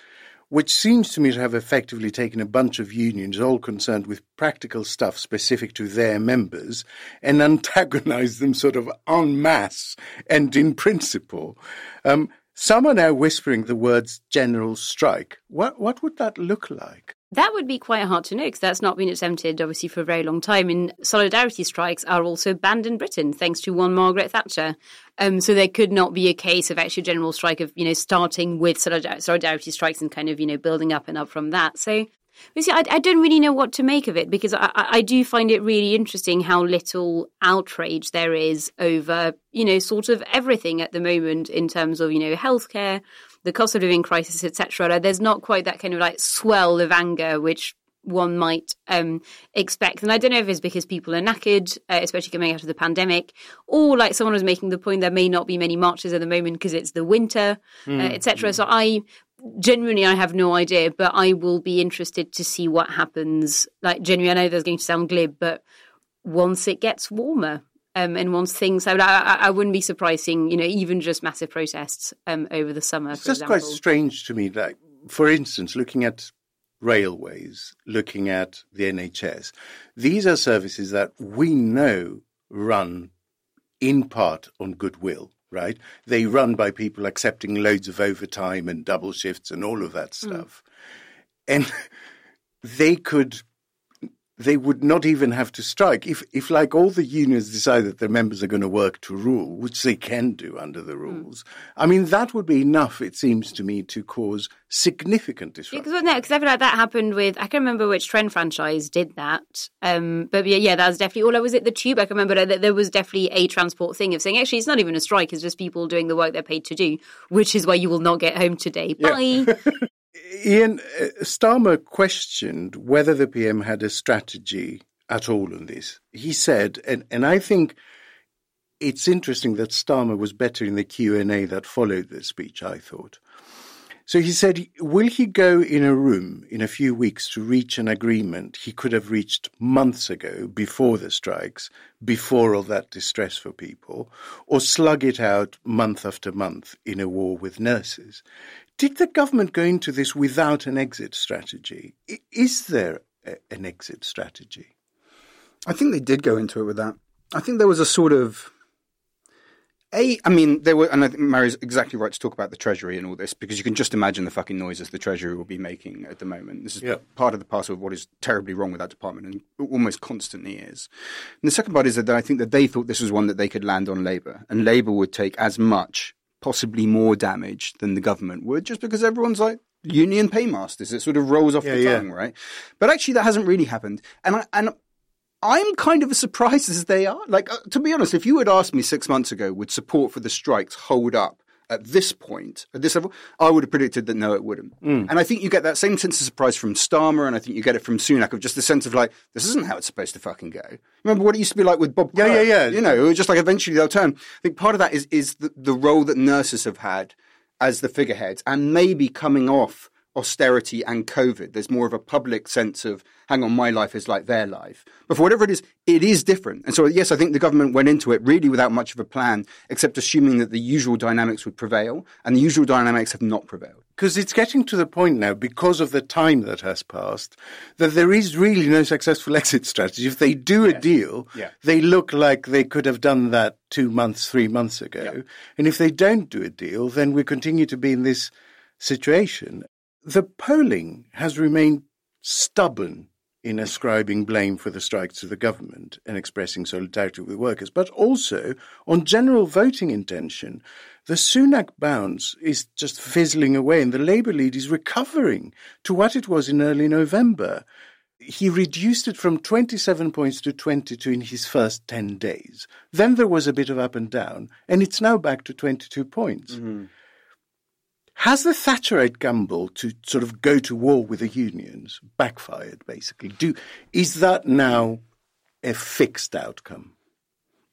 which seems to me to have effectively taken a bunch of unions, all concerned with practical stuff specific to their members, and antagonized them sort of en masse and in principle. Um, some are now whispering the words general strike. What, what would that look like? That would be quite hard to know because that's not been attempted, obviously, for a very long time. And solidarity strikes are also banned in Britain, thanks to one Margaret Thatcher. Um, so there could not be a case of actually a general strike of, you know, starting with solidarity strikes and kind of, you know, building up and up from that. So but see, I, I, don't really know what to make of it because I, I, do find it really interesting how little outrage there is over, you know, sort of everything at the moment in terms of, you know, healthcare, the cost of living crisis, etc. There's not quite that kind of like swell of anger, which one might um, expect. And I don't know if it's because people are knackered, uh, especially coming out of the pandemic, or like someone was making the point there may not be many marches at the moment because it's the winter, mm. uh, etc. So I genuinely I have no idea, but I will be interested to see what happens. Like genuinely, I know that's going to sound glib, but once it gets warmer. Um, and once things, I, I, I, wouldn't be surprised seeing, you know, even just massive protests um, over the summer. It's just example. quite strange to me. Like, for instance, looking at railways, looking at the NHS, these are services that we know run in part on goodwill, right? They run by people accepting loads of overtime and double shifts and all of that mm. stuff. Mm. And they could they would not even have to strike if, if like all the unions decide that their members are going to work to rule, which they can do under the hmm. rules. Mm. I mean, that would be enough, it seems to me, to cause significant disruption. Because, no, because I feel like that happened with, I can't remember which train franchise did that. Um, but yeah, yeah, that was definitely, all. was it the tube? I can remember that there was definitely a transport thing of saying, actually, it's not even a strike, it's just people doing the work they're paid to do, which is why you will not get home today. Bye. Yeah. Ian uh, Starmer questioned whether the PM had a strategy at all on this. He said, and, and I think it's interesting that Starmer was better in the Q&A that followed the speech, I thought. So he said, will he go in a room in a few weeks to reach an agreement he could have reached months ago before the strikes, before all that distress for people, or slug it out month after month in a war with nurses? Did the government go into this without an exit strategy? Is there a, an exit strategy? I think they did go into it with that. I think there was a sort of a, I mean, there were, and I think Mary's exactly right to talk about the Treasury and all this because you can just imagine the fucking noises the Treasury will be making at the moment. This is part of the parcel of what is terribly wrong with that department and almost constantly is. And the second part is that I think that they thought this was one that they could land on Labour, and Labour would take as much, possibly more damage than the government would, just because everyone's like, union paymasters. It sort of rolls off yeah, the tongue, yeah. right? But actually, that hasn't really happened. And I, and I'm kind of as surprised as they are. Like, uh, to be honest, if you had asked me six months ago, would support for the strikes hold up at this point, at this level, I would have predicted that no, it wouldn't. Mm. And I think you get that same sense of surprise from Starmer, and I think you get it from Sunak of just the sense of like, this isn't how it's supposed to fucking go. Remember what it used to be like with Bob? Yeah, yeah, yeah. You know, it was just like eventually they'll turn. I think part of that is is the, the role that nurses have had as the figureheads, and maybe coming off austerity and COVID. There's more of a public sense of, hang on, my life is like their life. But for whatever it is, it is different. And so, yes, I think the government went into it really without much of a plan, except assuming that the usual dynamics would prevail. And the usual dynamics have not prevailed. Because it's getting to the point now, because of the time that has passed, that there is really no successful exit strategy. If they do a deal, yeah. they look like they could have done that two months, three months ago. And if they don't do a deal, then we continue to be in this situation. The polling has remained stubborn in ascribing blame for the strikes to the government and expressing solidarity with workers, but also on general voting intention. The Sunak bounce is just fizzling away, and the Labour lead is recovering to what it was in early November. He reduced it from 27 points to 22 in his first 10 days. Then there was a bit of up and down, and it's now back to 22 points. Mm-hmm. Has the Thatcherite gamble to sort of go to war with the unions backfired, basically? Do, is that now a fixed outcome?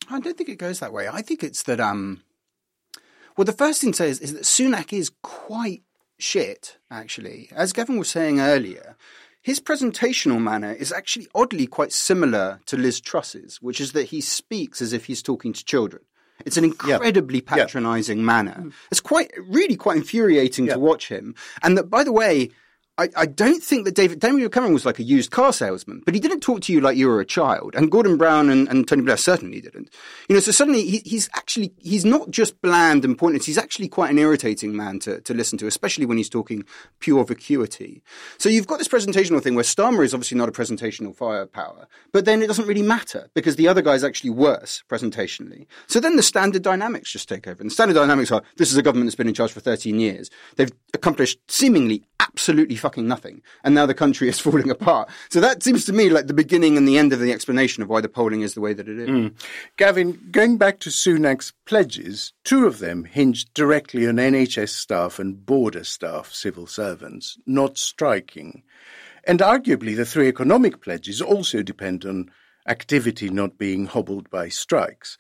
I don't think it goes that way. I think it's that, um, well, the first thing to say is, is that Sunak is quite shit, actually. As Gavin was saying earlier, his presentational manner is actually oddly quite similar to Liz Truss's, which is that he speaks as if he's talking to children. It's an incredibly yeah. patronizing yeah. manner. Mm. It's quite, really quite infuriating yeah. to watch him. And that, by the way, I, I, don't think that David David Cameron was like a used car salesman, but he didn't talk to you like you were a child. And Gordon Brown and, and Tony Blair certainly didn't. You know, so suddenly he, he's actually he's not just bland and pointless. He's actually quite an irritating man to, to listen to, especially when he's talking pure vacuity. So you've got this presentational thing where Starmer is obviously not a presentational firepower, but then it doesn't really matter because the other guy is actually worse presentationally. So then the standard dynamics just take over. And the standard dynamics are this is a government that's been in charge for 13 years. They've accomplished seemingly absolutely fucking nothing. And now the country is falling apart. So that seems to me like the beginning and the end of the explanation of why the polling is the way that it is. Mm. Gavin, going back to Sunak's pledges, two of them hinged directly on NHS staff and border staff, civil servants, not striking. And arguably, the three economic pledges also depend on activity not being hobbled by strikes.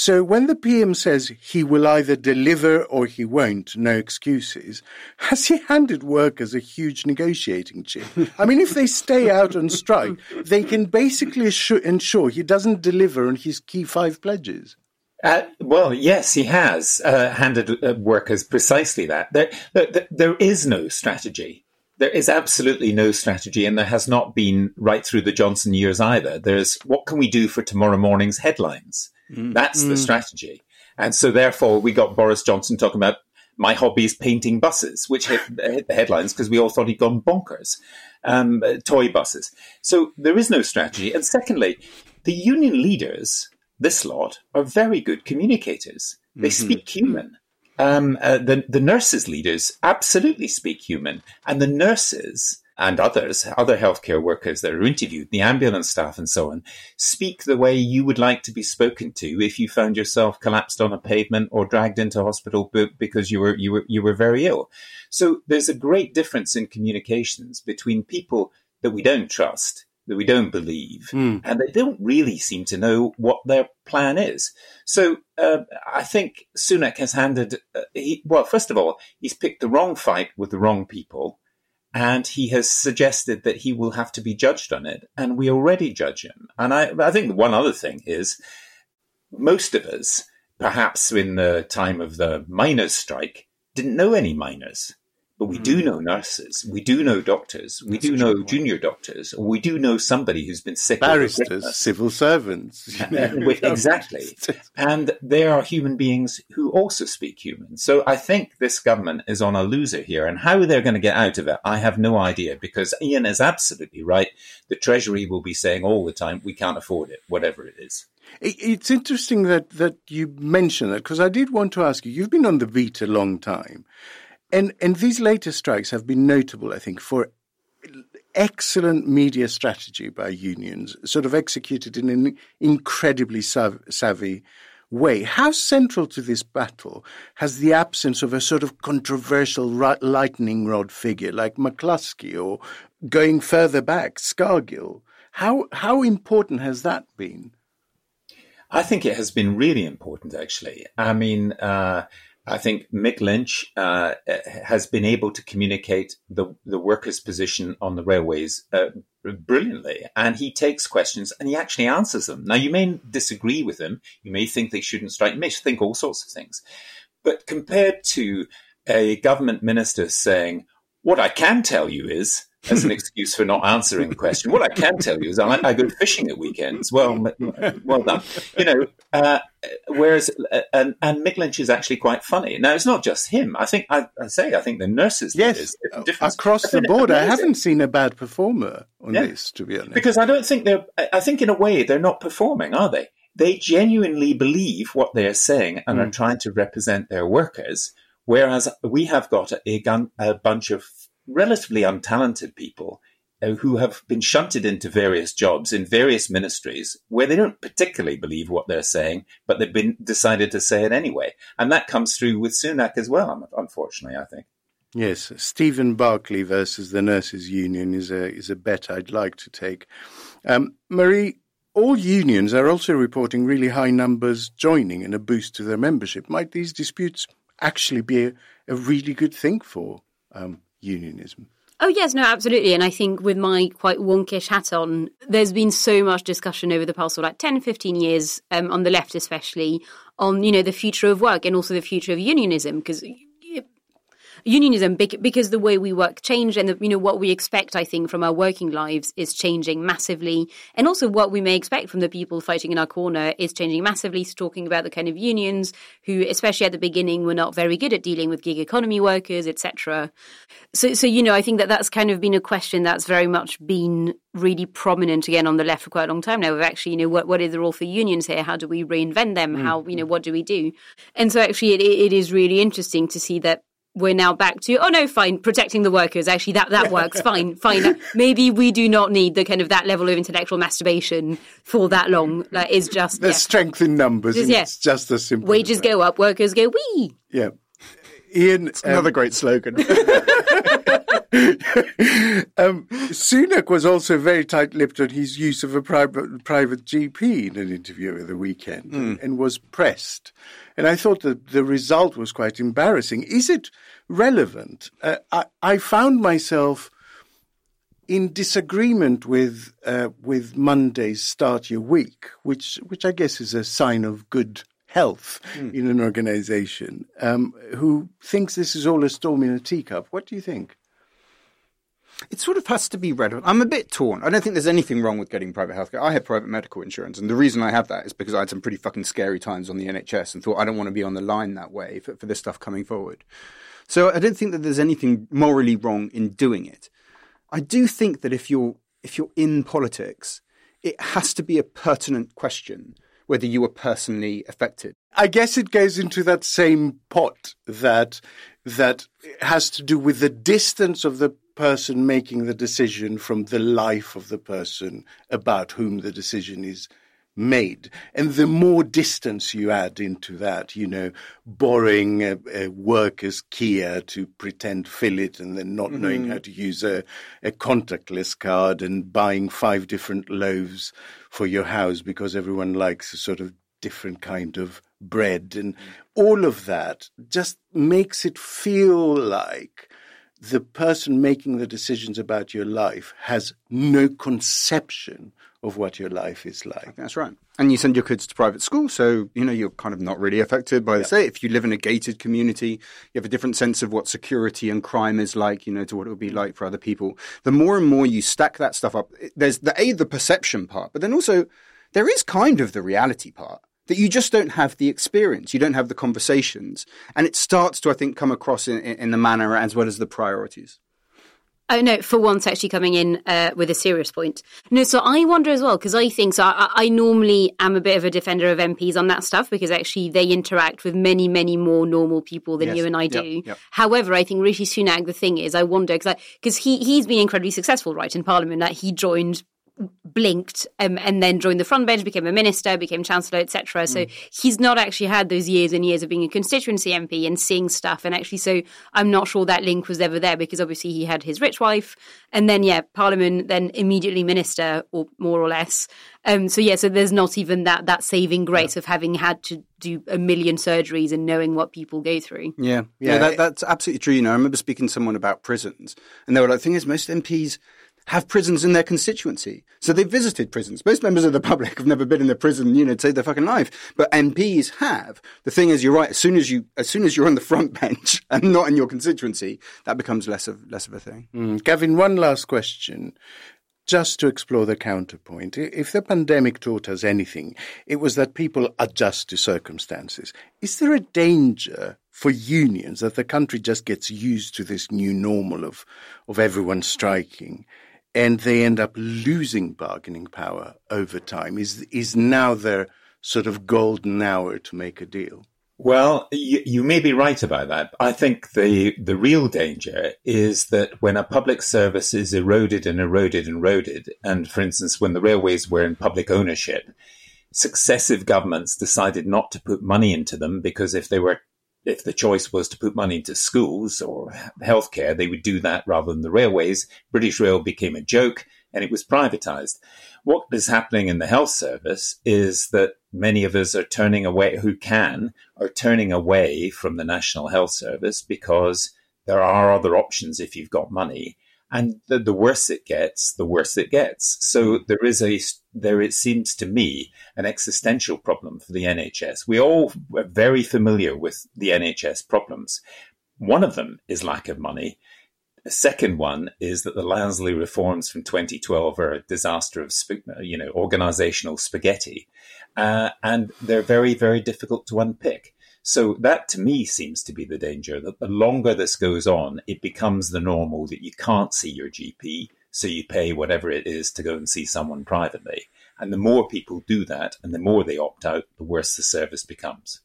So when the PM says he will either deliver or he won't, no excuses, has he handed workers a huge negotiating chip? I mean, if they stay out on strike, they can basically ensure he doesn't deliver on his key five pledges. Uh, well, yes, he has uh, handed uh, workers precisely that. There, there, there is no strategy. There is absolutely no strategy, and there has not been right through the Johnson years either. There's what can we do for tomorrow morning's headlines? Mm. That's mm. the strategy. And so, therefore, we got Boris Johnson talking about my hobby is painting buses, which hit, hit the headlines because we all thought he'd gone bonkers. Um, toy buses. So there is no strategy. And secondly, the union leaders this lot are very good communicators. They mm-hmm. speak human. Um, uh, the, the nurses leaders absolutely speak human, and the nurses and others, other healthcare workers that are interviewed, the ambulance staff and so on, speak the way you would like to be spoken to if you found yourself collapsed on a pavement or dragged into hospital because you were you were you were very ill. So there's a great difference in communications between people that we don't trust that we don't believe, mm. and they don't really seem to know what their plan is. So uh, I think Sunak has handed, uh, he, well, first of all, he's picked the wrong fight with the wrong people, and he has suggested that he will have to be judged on it, and we already judge him. And I, I think one other thing is most of us, perhaps in the time of the miners' strike, didn't know any miners. But we do hmm. know nurses, we do know doctors, we That's do know junior doctors, or we do know somebody who's been sick. Barristers, civil servants. exactly. and they are human beings who also speak human. So I think this government is on a loser here. And how they're going to get out of it, I have no idea, because Ian is absolutely right. The Treasury will be saying all the time, we can't afford it, whatever it is. It's interesting that, that you mention that because I did want to ask you. You've been on the beat a long time, and and these latest strikes have been notable, I think, for excellent media strategy by unions, sort of executed in an incredibly sav- savvy way. How central to this battle has the absence of a sort of controversial lightning rod figure like McCluskey or going further back, Scargill? How how important has that been? I think it has been really important, actually. I mean, uh, I think Mick Lynch uh, has been able to communicate the, the workers' position on the railways uh, brilliantly. And he takes questions and he actually answers them. Now, you may disagree with him. You may think they shouldn't strike. You may think all sorts of things. But compared to a government minister saying, what I can tell you is, as an excuse for not answering the question. What I can tell you is I, I go fishing at weekends. Well, well done. You know, uh, whereas uh, and, and Mick Lynch is actually quite funny. Now it's not just him. I think I, I say I think the nurses. Yes, across the board. I haven't seen a bad performer on yeah. this, to be honest. Because I don't think they're. I think in a way they're not performing, are they? They genuinely believe what they're saying and mm. are trying to represent their workers. Whereas we have got a, a bunch of relatively untalented people uh, who have been shunted into various jobs in various ministries where they don't particularly believe what they're saying, but they've been decided to say it anyway. And that comes through with Sunak as well, unfortunately, I think. Yes, Stephen Barclay versus the Nurses Union is a is a bet I'd like to take. Um, Marie, all unions are also reporting really high numbers joining and a boost to their membership. Might these disputes actually be a, a really good thing for um, unionism. Oh, yes, no, absolutely. And I think with my quite wonkish hat on, there's been so much discussion over the past like 10, 15 years, um, on the left especially, on, you know, the future of work and also the future of unionism. Because unionism because the way we work changed and the, you know what we expect i think from our working lives is changing massively and also what we may expect from the people fighting in our corner is changing massively so talking about the kind of unions who especially at the beginning were not very good at dealing with gig economy workers etc so so you know i think that that's kind of been a question that's very much been really prominent again on the left for quite a long time now. We've actually, you know, what what is the role for unions here? How do we reinvent them? Mm. How you know what do we do? And so actually, it, it is really interesting to see that we're now back to oh no fine protecting the workers. Actually that that works. Fine fine. Maybe we do not need the kind of that level of intellectual masturbation for that long. Like is just the yeah. strength in numbers just, yeah. it's just as simple wages go up workers go we yeah ian it's um, another great slogan um, Sunak was also very tight-lipped on his use of a private, private GP in an interview over the weekend, mm. and, and, was pressed. And I thought that the result was quite embarrassing. Is it relevant? Uh, I, I, found myself in disagreement with uh, with Monday's start your week, which which I guess is a sign of good health mm. in an organization, um, who thinks this is all a storm in a teacup. What do you think? It sort of has to be relevant. I'm a bit torn. I don't think there's anything wrong with getting private healthcare. I have private medical insurance, and the reason I have that is because I had some pretty fucking scary times on the NHS and thought I don't want to be on the line that way for, for this stuff coming forward. So I don't think that there's anything morally wrong in doing it. I do think that if you're if you're in politics, it has to be a pertinent question whether you were personally affected. I guess it goes into that same pot that that has to do with the distance of the person making the decision from the life of the person about whom the decision is made. And the more distance you add into that, you know, borrowing a, a worker's Kia to pretend fill it and then not mm-hmm. knowing how to use a, a contactless card and buying five different loaves for your house because everyone likes a sort of different kind of bread and all of that just makes it feel like the person making the decisions about your life has no conception of what your life is like. That's right. And you send your kids to private school, so you know you're kind of not really affected by the state. If you live in a gated community, you have a different sense of what security and crime is like, you know, to what it would be mm. like for other people. The more and more you stack that stuff up, there's the a the perception part, but then also there is kind of the reality part that you just don't have the experience, you don't have the conversations, and it starts to, I think, come across in, in the manner as well as the priorities. Oh no! For once, actually coming in uh, with a serious point. No, so I wonder as well because I think so. I, I, normally am a bit of a defender of MPs on that stuff because actually they interact with many, many more normal people than yes. you and I do. Yep, yep. However, I think Rishi Sunak. The thing is, I wonder because because he he's been incredibly successful, right, in Parliament. That he joined blinked um, and then joined the front bench, became a minister, became chancellor, etc. So mm. he's not actually had those years and years of being a constituency MP and seeing stuff. And actually, so I'm not sure that link was ever there because obviously he had his rich wife, and then yeah, Parliament, then immediately minister, or more or less. Um, so yeah, so there's not even that that saving grace yeah. of having had to do a million surgeries and knowing what people go through. Yeah, yeah, yeah that, that's absolutely true. You know, I remember speaking to someone about prisons, and they were like, "The thing is, most MPs." Have prisons in their constituency. So they've visited prisons. Most members of the public have never been in a prison, you know, to save their fucking life. But MPs have. The thing is, you're right. As soon as you, as soon as you're on the front bench and not in your constituency, that becomes less of less of a thing. Mm. Gavin, one last question. Just to explore the counterpoint, if the pandemic taught us anything, it was that people adjust to circumstances. Is there a danger for unions that the country just gets used to this new normal of, of everyone striking and they end up losing bargaining power over time? Is is now their sort of golden hour to make a deal? Well, you, you, may be right about that. I think the the real danger is that when a public service is eroded and eroded and eroded, and for instance, when the railways were in public ownership, successive governments decided not to put money into them because if they were if the choice was to put money into schools or healthcare, they would do that rather than the railways. British Rail became a joke and it was privatized. What is happening in the health service is that many of us are turning away, who can, are turning away from the National Health Service because there are other options if you've got money. And the, the worse it gets, the worse it gets. So there is a, there it seems to me, an existential problem for the NHS. We all are very familiar with the NHS problems. One of them is lack of money. The second one is that the Lansley reforms from 2012 are a disaster of, you know, organizational spaghetti. Uh, and they're very, very difficult to unpick. So that to me seems to be the danger that the longer this goes on, it becomes the normal that you can't see your GP. So you pay whatever it is to go and see someone privately. And the more people do that and the more they opt out, the worse the service becomes.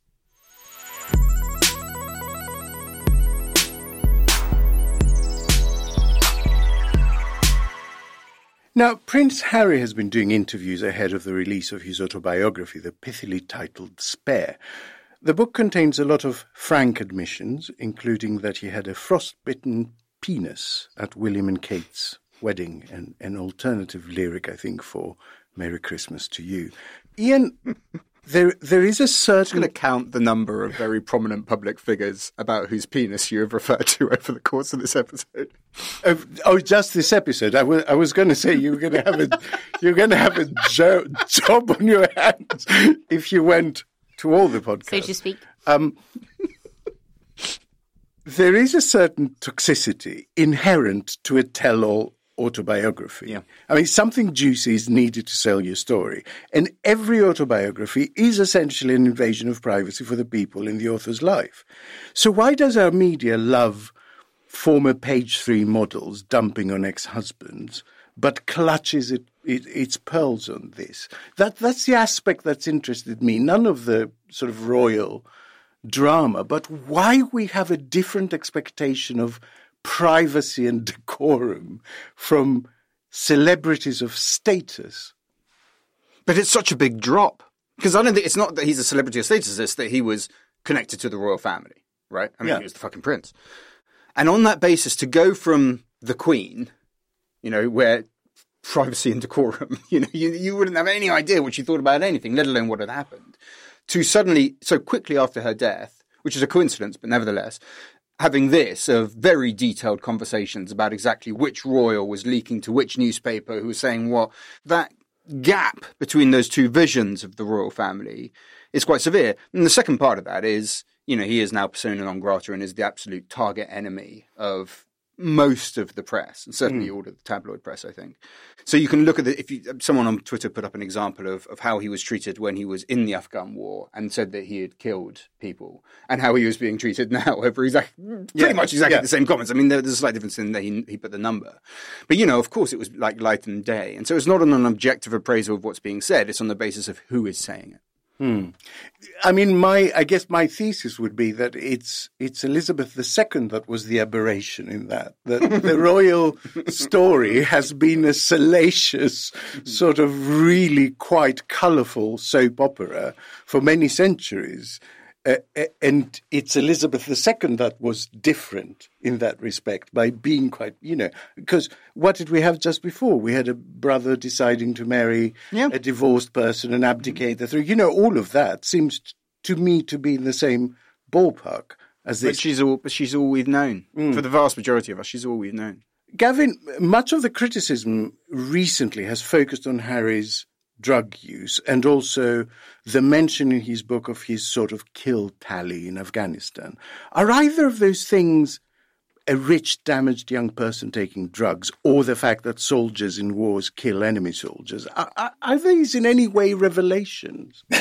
Now, Prince Harry has been doing interviews ahead of the release of his autobiography, the pithily titled Spare. The book contains a lot of frank admissions, including that he had a frostbitten penis at William and Kate's wedding, and an alternative lyric, I think, for Merry Christmas to You. Ian, there there is a certain. I'm going to count the number of very prominent public figures about whose penis you have referred to over the course of this episode. Oh, oh just this episode. I was was going to say you were going to have a you're going to have a jo- job on your hands if you went to all the podcasts, so to speak. Um, there is a certain toxicity inherent to a tell-all autobiography. Yeah. I mean, something juicy is needed to sell your story. And every autobiography is essentially an invasion of privacy for the people in the author's life. So why does our media love former page three models dumping on ex-husbands, but clutches it, it, its pearls on this? That, that's the aspect that's interested me. None of the sort of royal drama, but why we have a different expectation of privacy and decorum from celebrities of status. But it's such a big drop because I don't think it's not that he's a celebrity of status; it's that he was connected to the royal family, right? I mean, Yeah. he was the fucking prince, and on that basis, to go from the queen, you know, where privacy and decorum, you know, you, you wouldn't have any idea what she thought about anything, let alone what had happened, to suddenly so quickly after her death, which is a coincidence, but nevertheless, having this of very detailed conversations about exactly which royal was leaking to which newspaper, who was saying what, that gap between those two visions of the royal family is quite severe. And the second part of that is, you know, he is now persona non grata and is the absolute target enemy of most of the press, and certainly hmm. all of the tabloid press, I think. So you can look at the, if you, someone on Twitter put up an example of, of how he was treated when he was in the Afghan war and said that he had killed people and how he was being treated now over exactly, pretty Yeah, much exactly yeah. the same comments. I mean, there- there's a slight difference in that he, he put the number. But, you know, of course it was like light and day. And so it's not on an objective appraisal of what's being said. It's on the basis of who is saying it. Hmm. I mean, my I guess my thesis would be that it's it's Elizabeth II that was the aberration in that that the royal story has been a salacious sort of really quite colourful soap opera for many centuries. Uh, and it's Elizabeth II that was different in that respect by being quite, you know, because what did we have just before? We had a brother deciding to marry Yeah. a divorced person and abdicate the throne. You know, all of that seems to me to be in the same ballpark as But she's all, but she's all we've known. For the vast majority of us, she's all we've known. Gavin, much of the criticism recently has focused on Harry's drug use and also the mention in his book of his sort of kill tally in Afghanistan. Are either of those things a rich, damaged young person taking drugs or the fact that soldiers in wars kill enemy soldiers? Are, are, are these in any way revelations?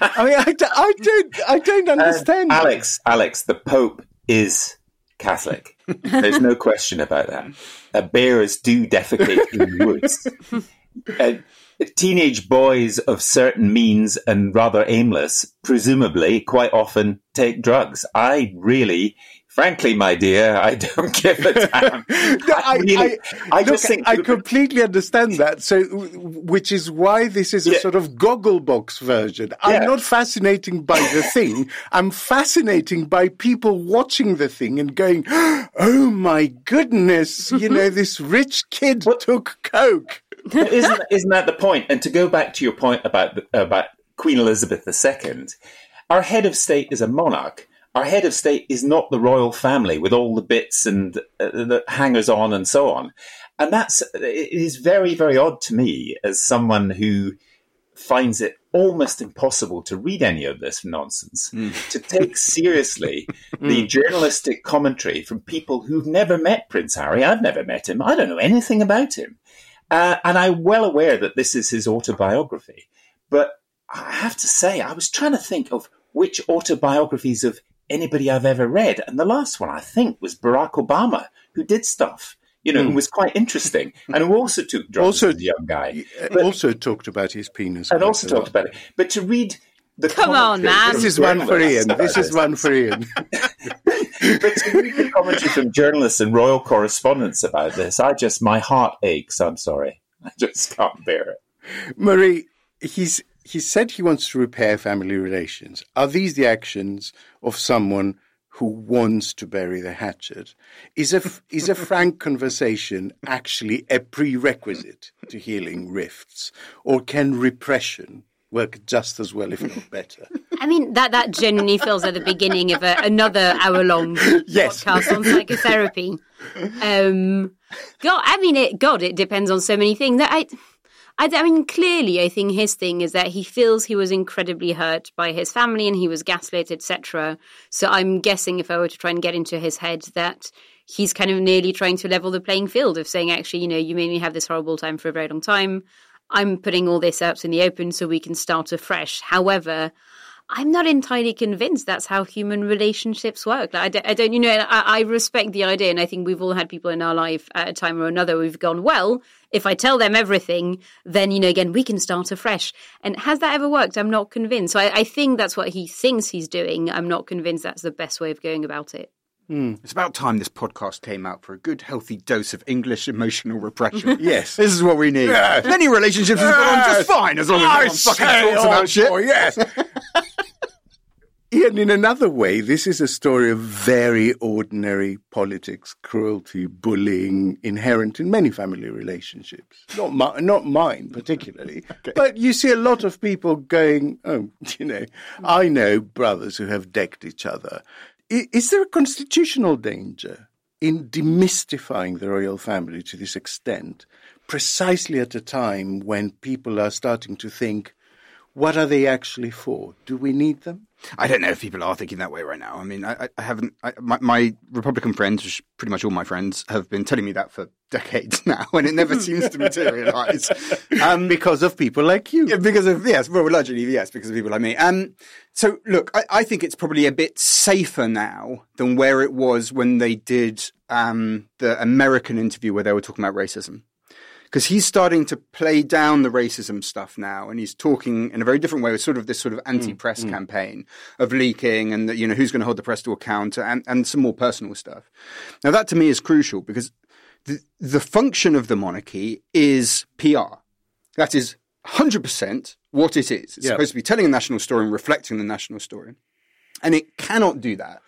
I mean, I, I don't, I don't understand. that. Alex, Alex, the Pope is Catholic. There's no question about that. Uh, bears do defecate in woods. Uh, teenage boys of certain means and rather aimless, presumably, quite often take drugs. I really, frankly, my dear, I don't give a damn. No, I, really- I, I look, think I completely understand that. So, which is why this is a Yeah. sort of goggle box version. I'm not fascinating by the thing. I'm fascinating by people watching the thing and going, "Oh my goodness! You know, mm-hmm. this rich kid took coke." Isn't isn't that the point? And to go back to your point about the- about Queen Elizabeth II, our head of state is a monarch. Our head of state is not the royal family with all the bits and uh, the hangers on and so on. And that's it is very very odd to me as someone who finds it almost impossible to read any of this nonsense, to take seriously the journalistic commentary from people who've never met Prince Harry. I've never met him. I don't know anything about him. Uh, and I'm well aware that this is his autobiography. But I have to say, I was trying to think of which autobiographies of anybody I've ever read. And the last one, I think, was Barack Obama, who did stuff, you know, who was quite interesting and who also took drugs Also- as a young guy. Uh, also talked about his penis. And also talked about it. But to read the Come on, man. This is one for Ian. This is one for Ian. but to read the commentary from journalists and royal correspondents about this, I just my heart aches. I'm sorry, I just can't bear it. Marie, he's he said he wants to repair family relations. Are these the actions of someone who wants to bury the hatchet. Is a, is a frank conversation actually a prerequisite to healing rifts? Or can repression work just as well, if not better? I mean, that, that genuinely feels like the beginning of a, another hour long Yes. podcast on psychotherapy. Um, God, I mean, it, God, it depends on so many things. I, I, I mean, clearly, I think his thing is that he feels he was incredibly hurt by his family and he was gaslit, etc. So I'm guessing if I were to try and get into his head, that he's kind of nearly trying to level the playing field of saying, actually, you know, you made me have this horrible time for a very long time. I'm putting all this out in the open so we can start afresh. However, I'm not entirely convinced that's how human relationships work. Like, I, don't, I don't, you know, I, I respect the idea, and I think we've all had people in our life at a time or another we've gone, well, if I tell them everything, then, you know, again, we can start afresh. And has that ever worked? I'm not convinced. So I, I think that's what he thinks he's doing. I'm not convinced that's the best way of going about it. It's about time this podcast came out for a good, healthy dose of English emotional repression. Yes. This is what we need. Yes. Many relationships have gone on just fine as long as no one fucking talks about shit. Oh, yes. Ian, in another way, this is a story of very ordinary politics, cruelty, bullying inherent in many family relationships. Not, mi- not mine particularly, but you see a lot of people going, oh, you know, I know brothers who have decked each other. Is there a constitutional danger in demystifying the royal family to this extent, precisely at a time when people are starting to think, what are they actually for? Do we need them? I don't know if people are thinking that way right now. I mean, I, I- haven't. I, my, my Republican friends, which pretty much all my friends, have been telling me that for decades now, and it never seems to materialise. Um, Because of people like you. Yeah, because of yes, well, largely yes, because of people like me. Um, so look, I, I think it's probably a bit safer now than where it was when they did um, the American interview where they were talking about racism. Because he's starting to play down the racism stuff now, and he's talking in a very different way with sort of this sort of anti-press campaign of leaking and that, you know who's going to hold the press to account and, and some more personal stuff. Now that to me is crucial because the, the function of the monarchy is PR. That is 100% what it is. It's Yeah. supposed to be telling a national story and reflecting the national story. And it cannot do that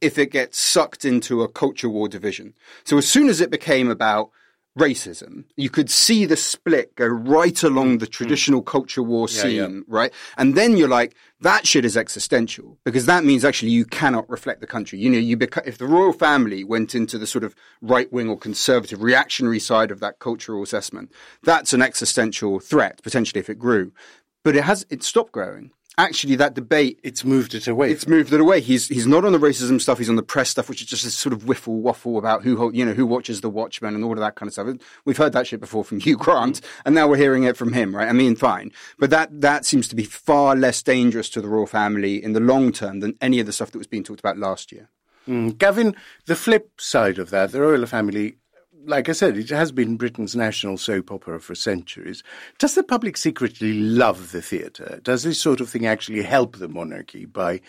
if it gets sucked into a culture war division. So as soon as it became about racism, you could see the split go right along mm. the mm. traditional culture war scene, yeah. right? And then you're like, that shit is existential because that means actually you cannot reflect the country. You know, you beca- if the royal family went into the sort of right wing or conservative reactionary side of that cultural assessment, that's an existential threat potentially if it grew. But it has it stopped growing. Actually, that debate It's moved it away. it's moved it away. He's he's not on the racism stuff. He's on the press stuff, which is just this sort of whiffle waffle about who you know who watches the Watchmen and all of that kind of stuff. We've heard that shit before from Hugh Grant, and now we're hearing it from him, right? I mean, fine, but that that seems to be far less dangerous to the royal family in the long term than any of the stuff that was being talked about last year. Mm, Gavin, the flip side of that, the royal family, like I said, it has been Britain's national soap opera for centuries. Does the public secretly love the theatre? Does this sort of thing actually help the monarchy by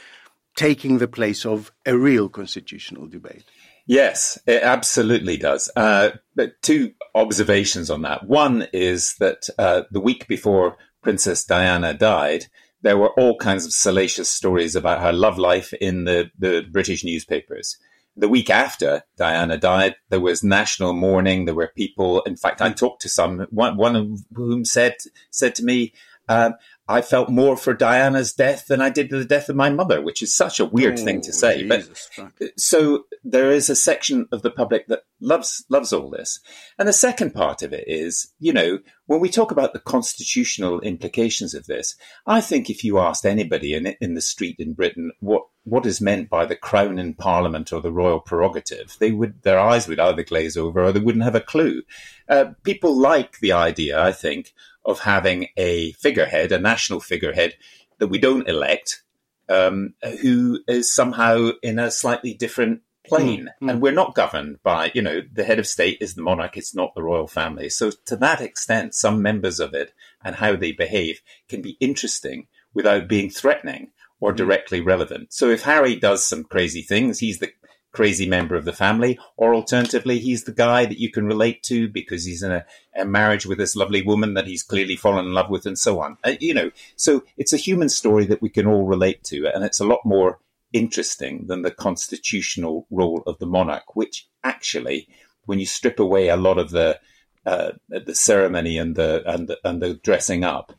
taking the place of a real constitutional debate? Yes, it absolutely does. Uh, but two observations on that. One is that uh, the week before Princess Diana died, there were all kinds of salacious stories about her love life in the, the British newspapers. The week after Diana died, there was national mourning. There were people. In fact, I talked to some. One, one of whom said said to me, um, "I felt more for Diana's death than I did for the death of my mother," which is such a weird thing to Oh, say. But Jesus, fuck. so there is a section of the public that loves loves all this, and the second part of it is, you know, when we talk about the constitutional implications of this, I think if you asked anybody in in the street in Britain what what is meant by the crown in Parliament or the royal prerogative, they would their eyes would either glaze over or they wouldn't have a clue. Uh, people like the idea, I think, of having a figurehead, a national figurehead that we don't elect, um, who is somehow in a slightly different plane. Mm, mm. And we're not governed by, you know, the head of state is the monarch, it's not the royal family. So to that extent, some members of it and how they behave can be interesting without being threatening or mm. directly relevant. So if Harry does some crazy things, he's the crazy member of the family, or alternatively, he's the guy that you can relate to because he's in a, a marriage with this lovely woman that he's clearly fallen in love with, and so on. Uh, you know, so it's a human story that we can all relate to, and it's a lot more interesting than the constitutional role of the monarch, which actually, when you strip away a lot of the uh, the ceremony and the and the, and the dressing up,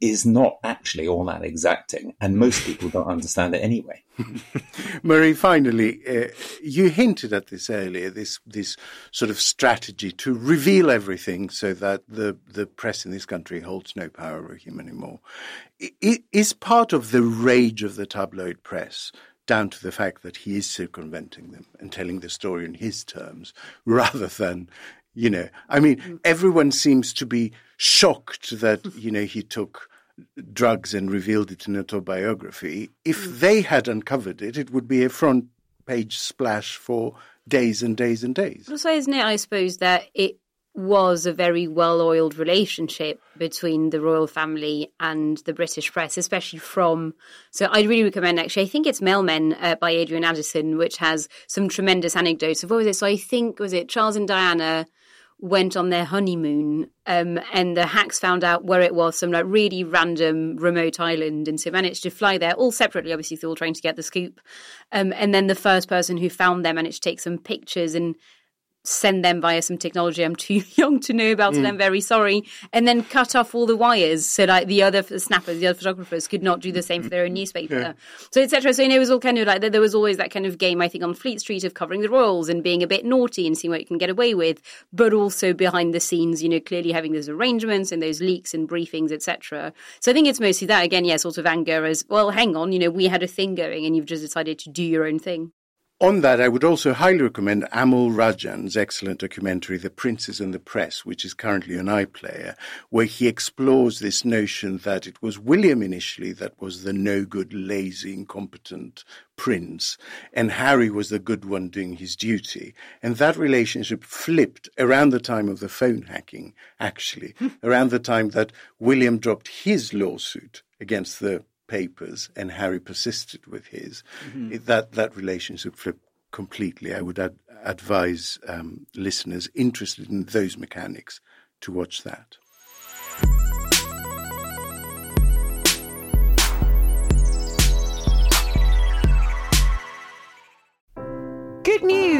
is not actually all that exacting, and most people don't understand it anyway. Marie, finally, uh, you hinted at this earlier. This this sort of strategy to reveal everything so that the the press in this country holds no power over him anymore. It is part of the rage of the tabloid press down to the fact that he is circumventing them and telling the story in his terms rather than you know i mean mm. everyone seems to be shocked that you know he took drugs and revealed it in an autobiography. If mm. they had uncovered it, it would be a front page splash for days and days and days. Also, isn't it? I suppose that it was a very well oiled relationship between the royal family and the British press, especially from. So I'd really recommend actually, I think it's Mail Men uh, by Adrian Addison, which has some tremendous anecdotes of what was it? So I think, was it Charles and Diana went on their honeymoon um, and the hacks found out where it was some like really random remote island and so managed to fly there all separately obviously they're all trying to get the scoop. Um, and then the first person who found them managed to take some pictures and send them via some technology I'm too young to know about, mm. I'm very sorry. And then cut off all the wires so like the other snappers, the other photographers could not do the same for their own newspaper. Yeah. So etc. So you know, it was all kind of like there was always that kind of game I think on Fleet Street of covering the royals and being a bit naughty and seeing what you can get away with, but also behind the scenes, you know, clearly having those arrangements and those leaks and briefings, etc. So I think it's mostly that again, yeah, sort of anger as well. Hang on, you know, we had a thing going and you've just decided to do your own thing. On that, I would also highly recommend Amol Rajan's excellent documentary, The Princes and the Press, which is currently on iPlayer, where he explores this notion that it was William initially that was the no good, lazy, incompetent prince, and Harry was the good one doing his duty. And that relationship flipped around the time of the phone hacking, actually, hmm. around the time that William dropped his lawsuit against the papers and Harry persisted with his, mm-hmm. it, that that relationship flipped completely. I would ad- advise um, listeners interested in those mechanics to watch that.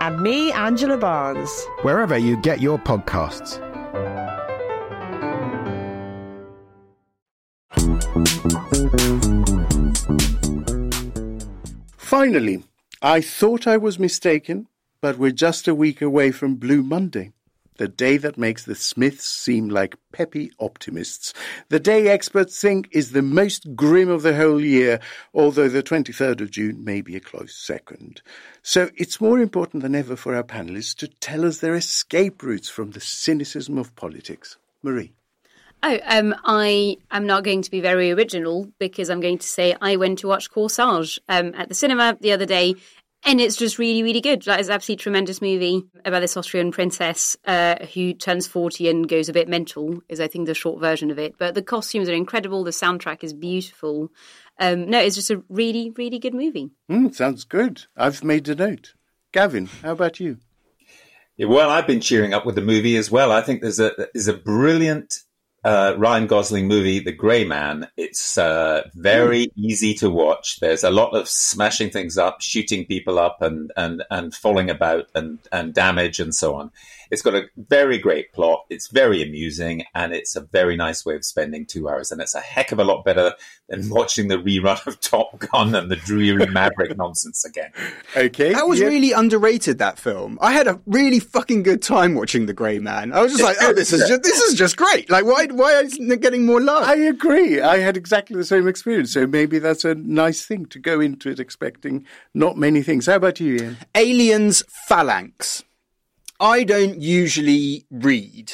And me, Angela Barnes. Wherever you get your podcasts. Finally, I thought I was mistaken, but we're just a week away from Blue Monday, the day that makes the Smiths seem like peppy optimists, the day experts think is the most grim of the whole year, although the 23rd of June may be a close second. So it's more important than ever for our panelists to tell us their escape routes from the cynicism of politics. Marie. Oh, um, I am not going to be very original because I'm going to say I went to watch Corsage um, at the cinema the other day, and it's just really, really good. That is absolutely tremendous movie about this Austrian princess uh, who turns 40 and goes a bit mental, is I think the short version of it. But the costumes are incredible, the soundtrack is beautiful. Um, no, it's just a really, really good movie. Mm, sounds good. I've made a note. Gavin, how about you? Yeah, well, I've been cheering up with the movie as well. I think there's a there's a brilliant uh, Ryan Gosling movie, The Grey Man. It's uh, very mm. easy to watch. There's a lot of smashing things up, shooting people up, and and and falling about, and and damage, and so on. It's got a very great plot. It's very amusing, and it's a very nice way of spending two hours. And it's a heck of a lot better than watching the rerun of Top Gun and the dreary Maverick nonsense again. Okay, that was really underrated. That film. I had a really fucking good time watching The Grey Man. I was just like, oh, this is just, this is just great. Like, why why isn't it getting more love? I agree. I had exactly the same experience. So maybe that's a nice thing to go into it expecting not many things. How about you, Ian? Aliens Phalanx. I don't usually read,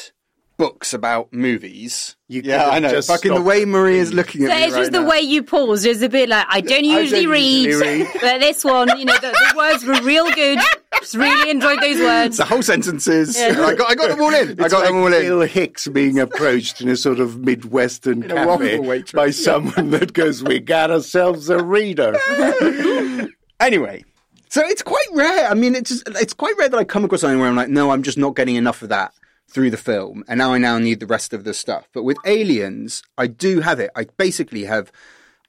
books about movies. You yeah, I know. Fucking the way Marie is looking at So me it's just right the now. way you paused. It's a bit like I don't usually, don't read, usually read. but this one, you know, the, the words were real good. Just really enjoyed those words. the whole sentences. I got, I got them all in. I got like them all in. Bill Hicks being approached in a sort of Midwestern a cafe by someone that goes, "We got ourselves a reader." Anyway, so it's quite rare. I mean, it's just, it's quite rare that I come across something where I'm like, no, I'm just not getting enough of that through the film, and now I now need the rest of the stuff. But with Aliens, I do have it. I basically have.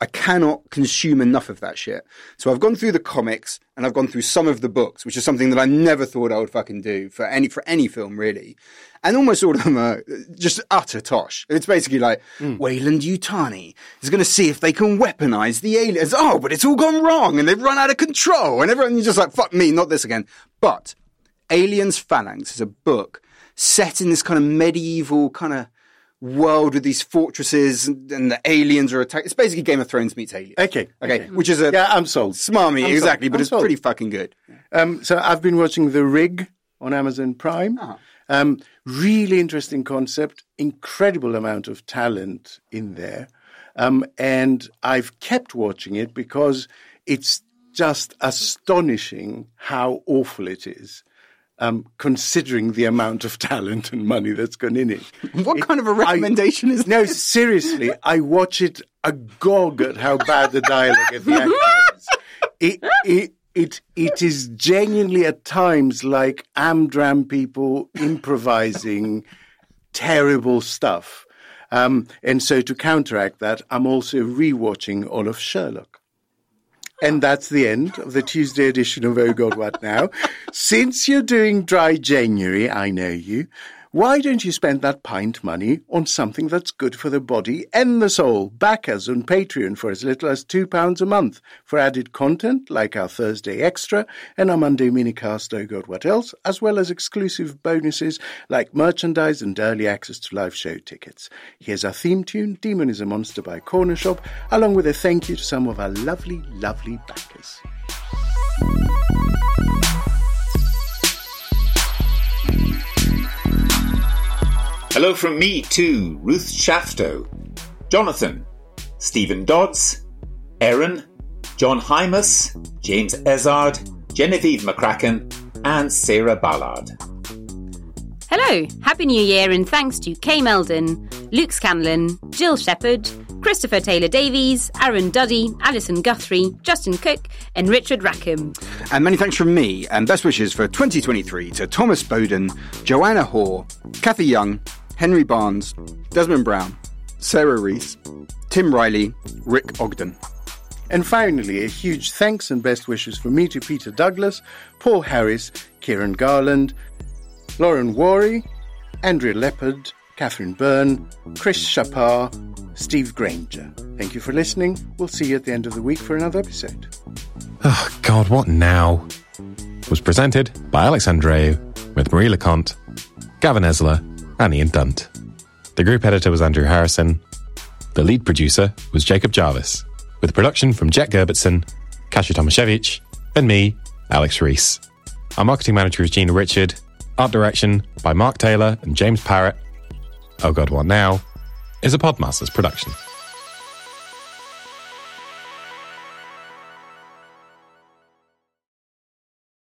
I cannot consume enough of that shit. So I've gone through the comics and I've gone through some of the books, which is something that I never thought I would fucking do for any for any film really. And almost all of them are just utter tosh. It's basically like hmm. Weyland-Yutani is going to see if they can weaponize the aliens. Oh, but it's all gone wrong and they've run out of control. And everyone's just like, fuck me, not this again. But Aliens Phalanx is a book set in this kind of medieval kind of world with these fortresses and, and the aliens are attacked. It's basically Game of Thrones meets Aliens. Okay, Okay. Which is a Yeah, I'm sold. smarmy, I'm sold. exactly, but I'm it's sold. pretty fucking good. Um, so I've been watching The Rig on Amazon Prime. Um, really interesting concept, incredible amount of talent in there. Um, and I've kept watching it because it's just astonishing how awful it is. Um, considering the amount of talent and money that's gone in it. What It- kind of a recommendation is No, this? seriously, I watch it agog at how bad the dialogue and the acting is. It, it, it, it is genuinely at times like Amdram people improvising terrible stuff. Um, and so to counteract that, I'm also rewatching all of Sherlock. And that's the end of the Tuesday edition of Oh God What Now. Since you're doing dry January, I know you. Why don't you spend that pint money on something that's good for the body and the soul? Back us on Patreon for as little as £2 a month for added content like our Thursday Extra and our Monday minicast Oh God What Else, as well as exclusive bonuses like merchandise and early access to live show tickets. Here's our theme tune, Demon is a Monster by Cornershop, along with a thank you to some of our lovely, lovely backers. Hello from me to Ruth Shafto, Jonathan, Stephen Dodds, Aaron, John Hymus, James Ezard, Genevieve McCracken, and Sarah Ballard. Hello, Happy New Year, and thanks to Kay Meldon, Luke Scanlon, Jill Shepherd, Christopher Taylor Davies, Aaron Duddy, Alison Guthrie, Justin Cook, and Richard Rackham. And many thanks from me, and best wishes for 2023 to Thomas Bowden, Joanna Hoare, Kathy Young, Henry Barnes, Desmond Brown, Sarah Rees, Tim Riley, Rick Ogden. And finally, a huge thanks and best wishes from me to Peter Douglas, Paul Harris, Kieran Garland, Lauren Worry, Andrea Leopard, Catherine Byrne, Chris Chapar, Steve Granger. Thank you for listening. We'll see you at the end of the week for another episode. Oh, God, what now? Was presented by Alex Andreou with Marie Le Conte, Gavin Esler, and Dunt. The group editor was Andrew Harrison. The lead producer was Jacob Jarvis, with production from Jet Gerbertson, Kasia Tomaszewicz, and me, Alex Reese. Our marketing manager is Gina Richard. Art direction by Mark Taylor and James Parrott. Oh God, What Now? is a Podmasters production.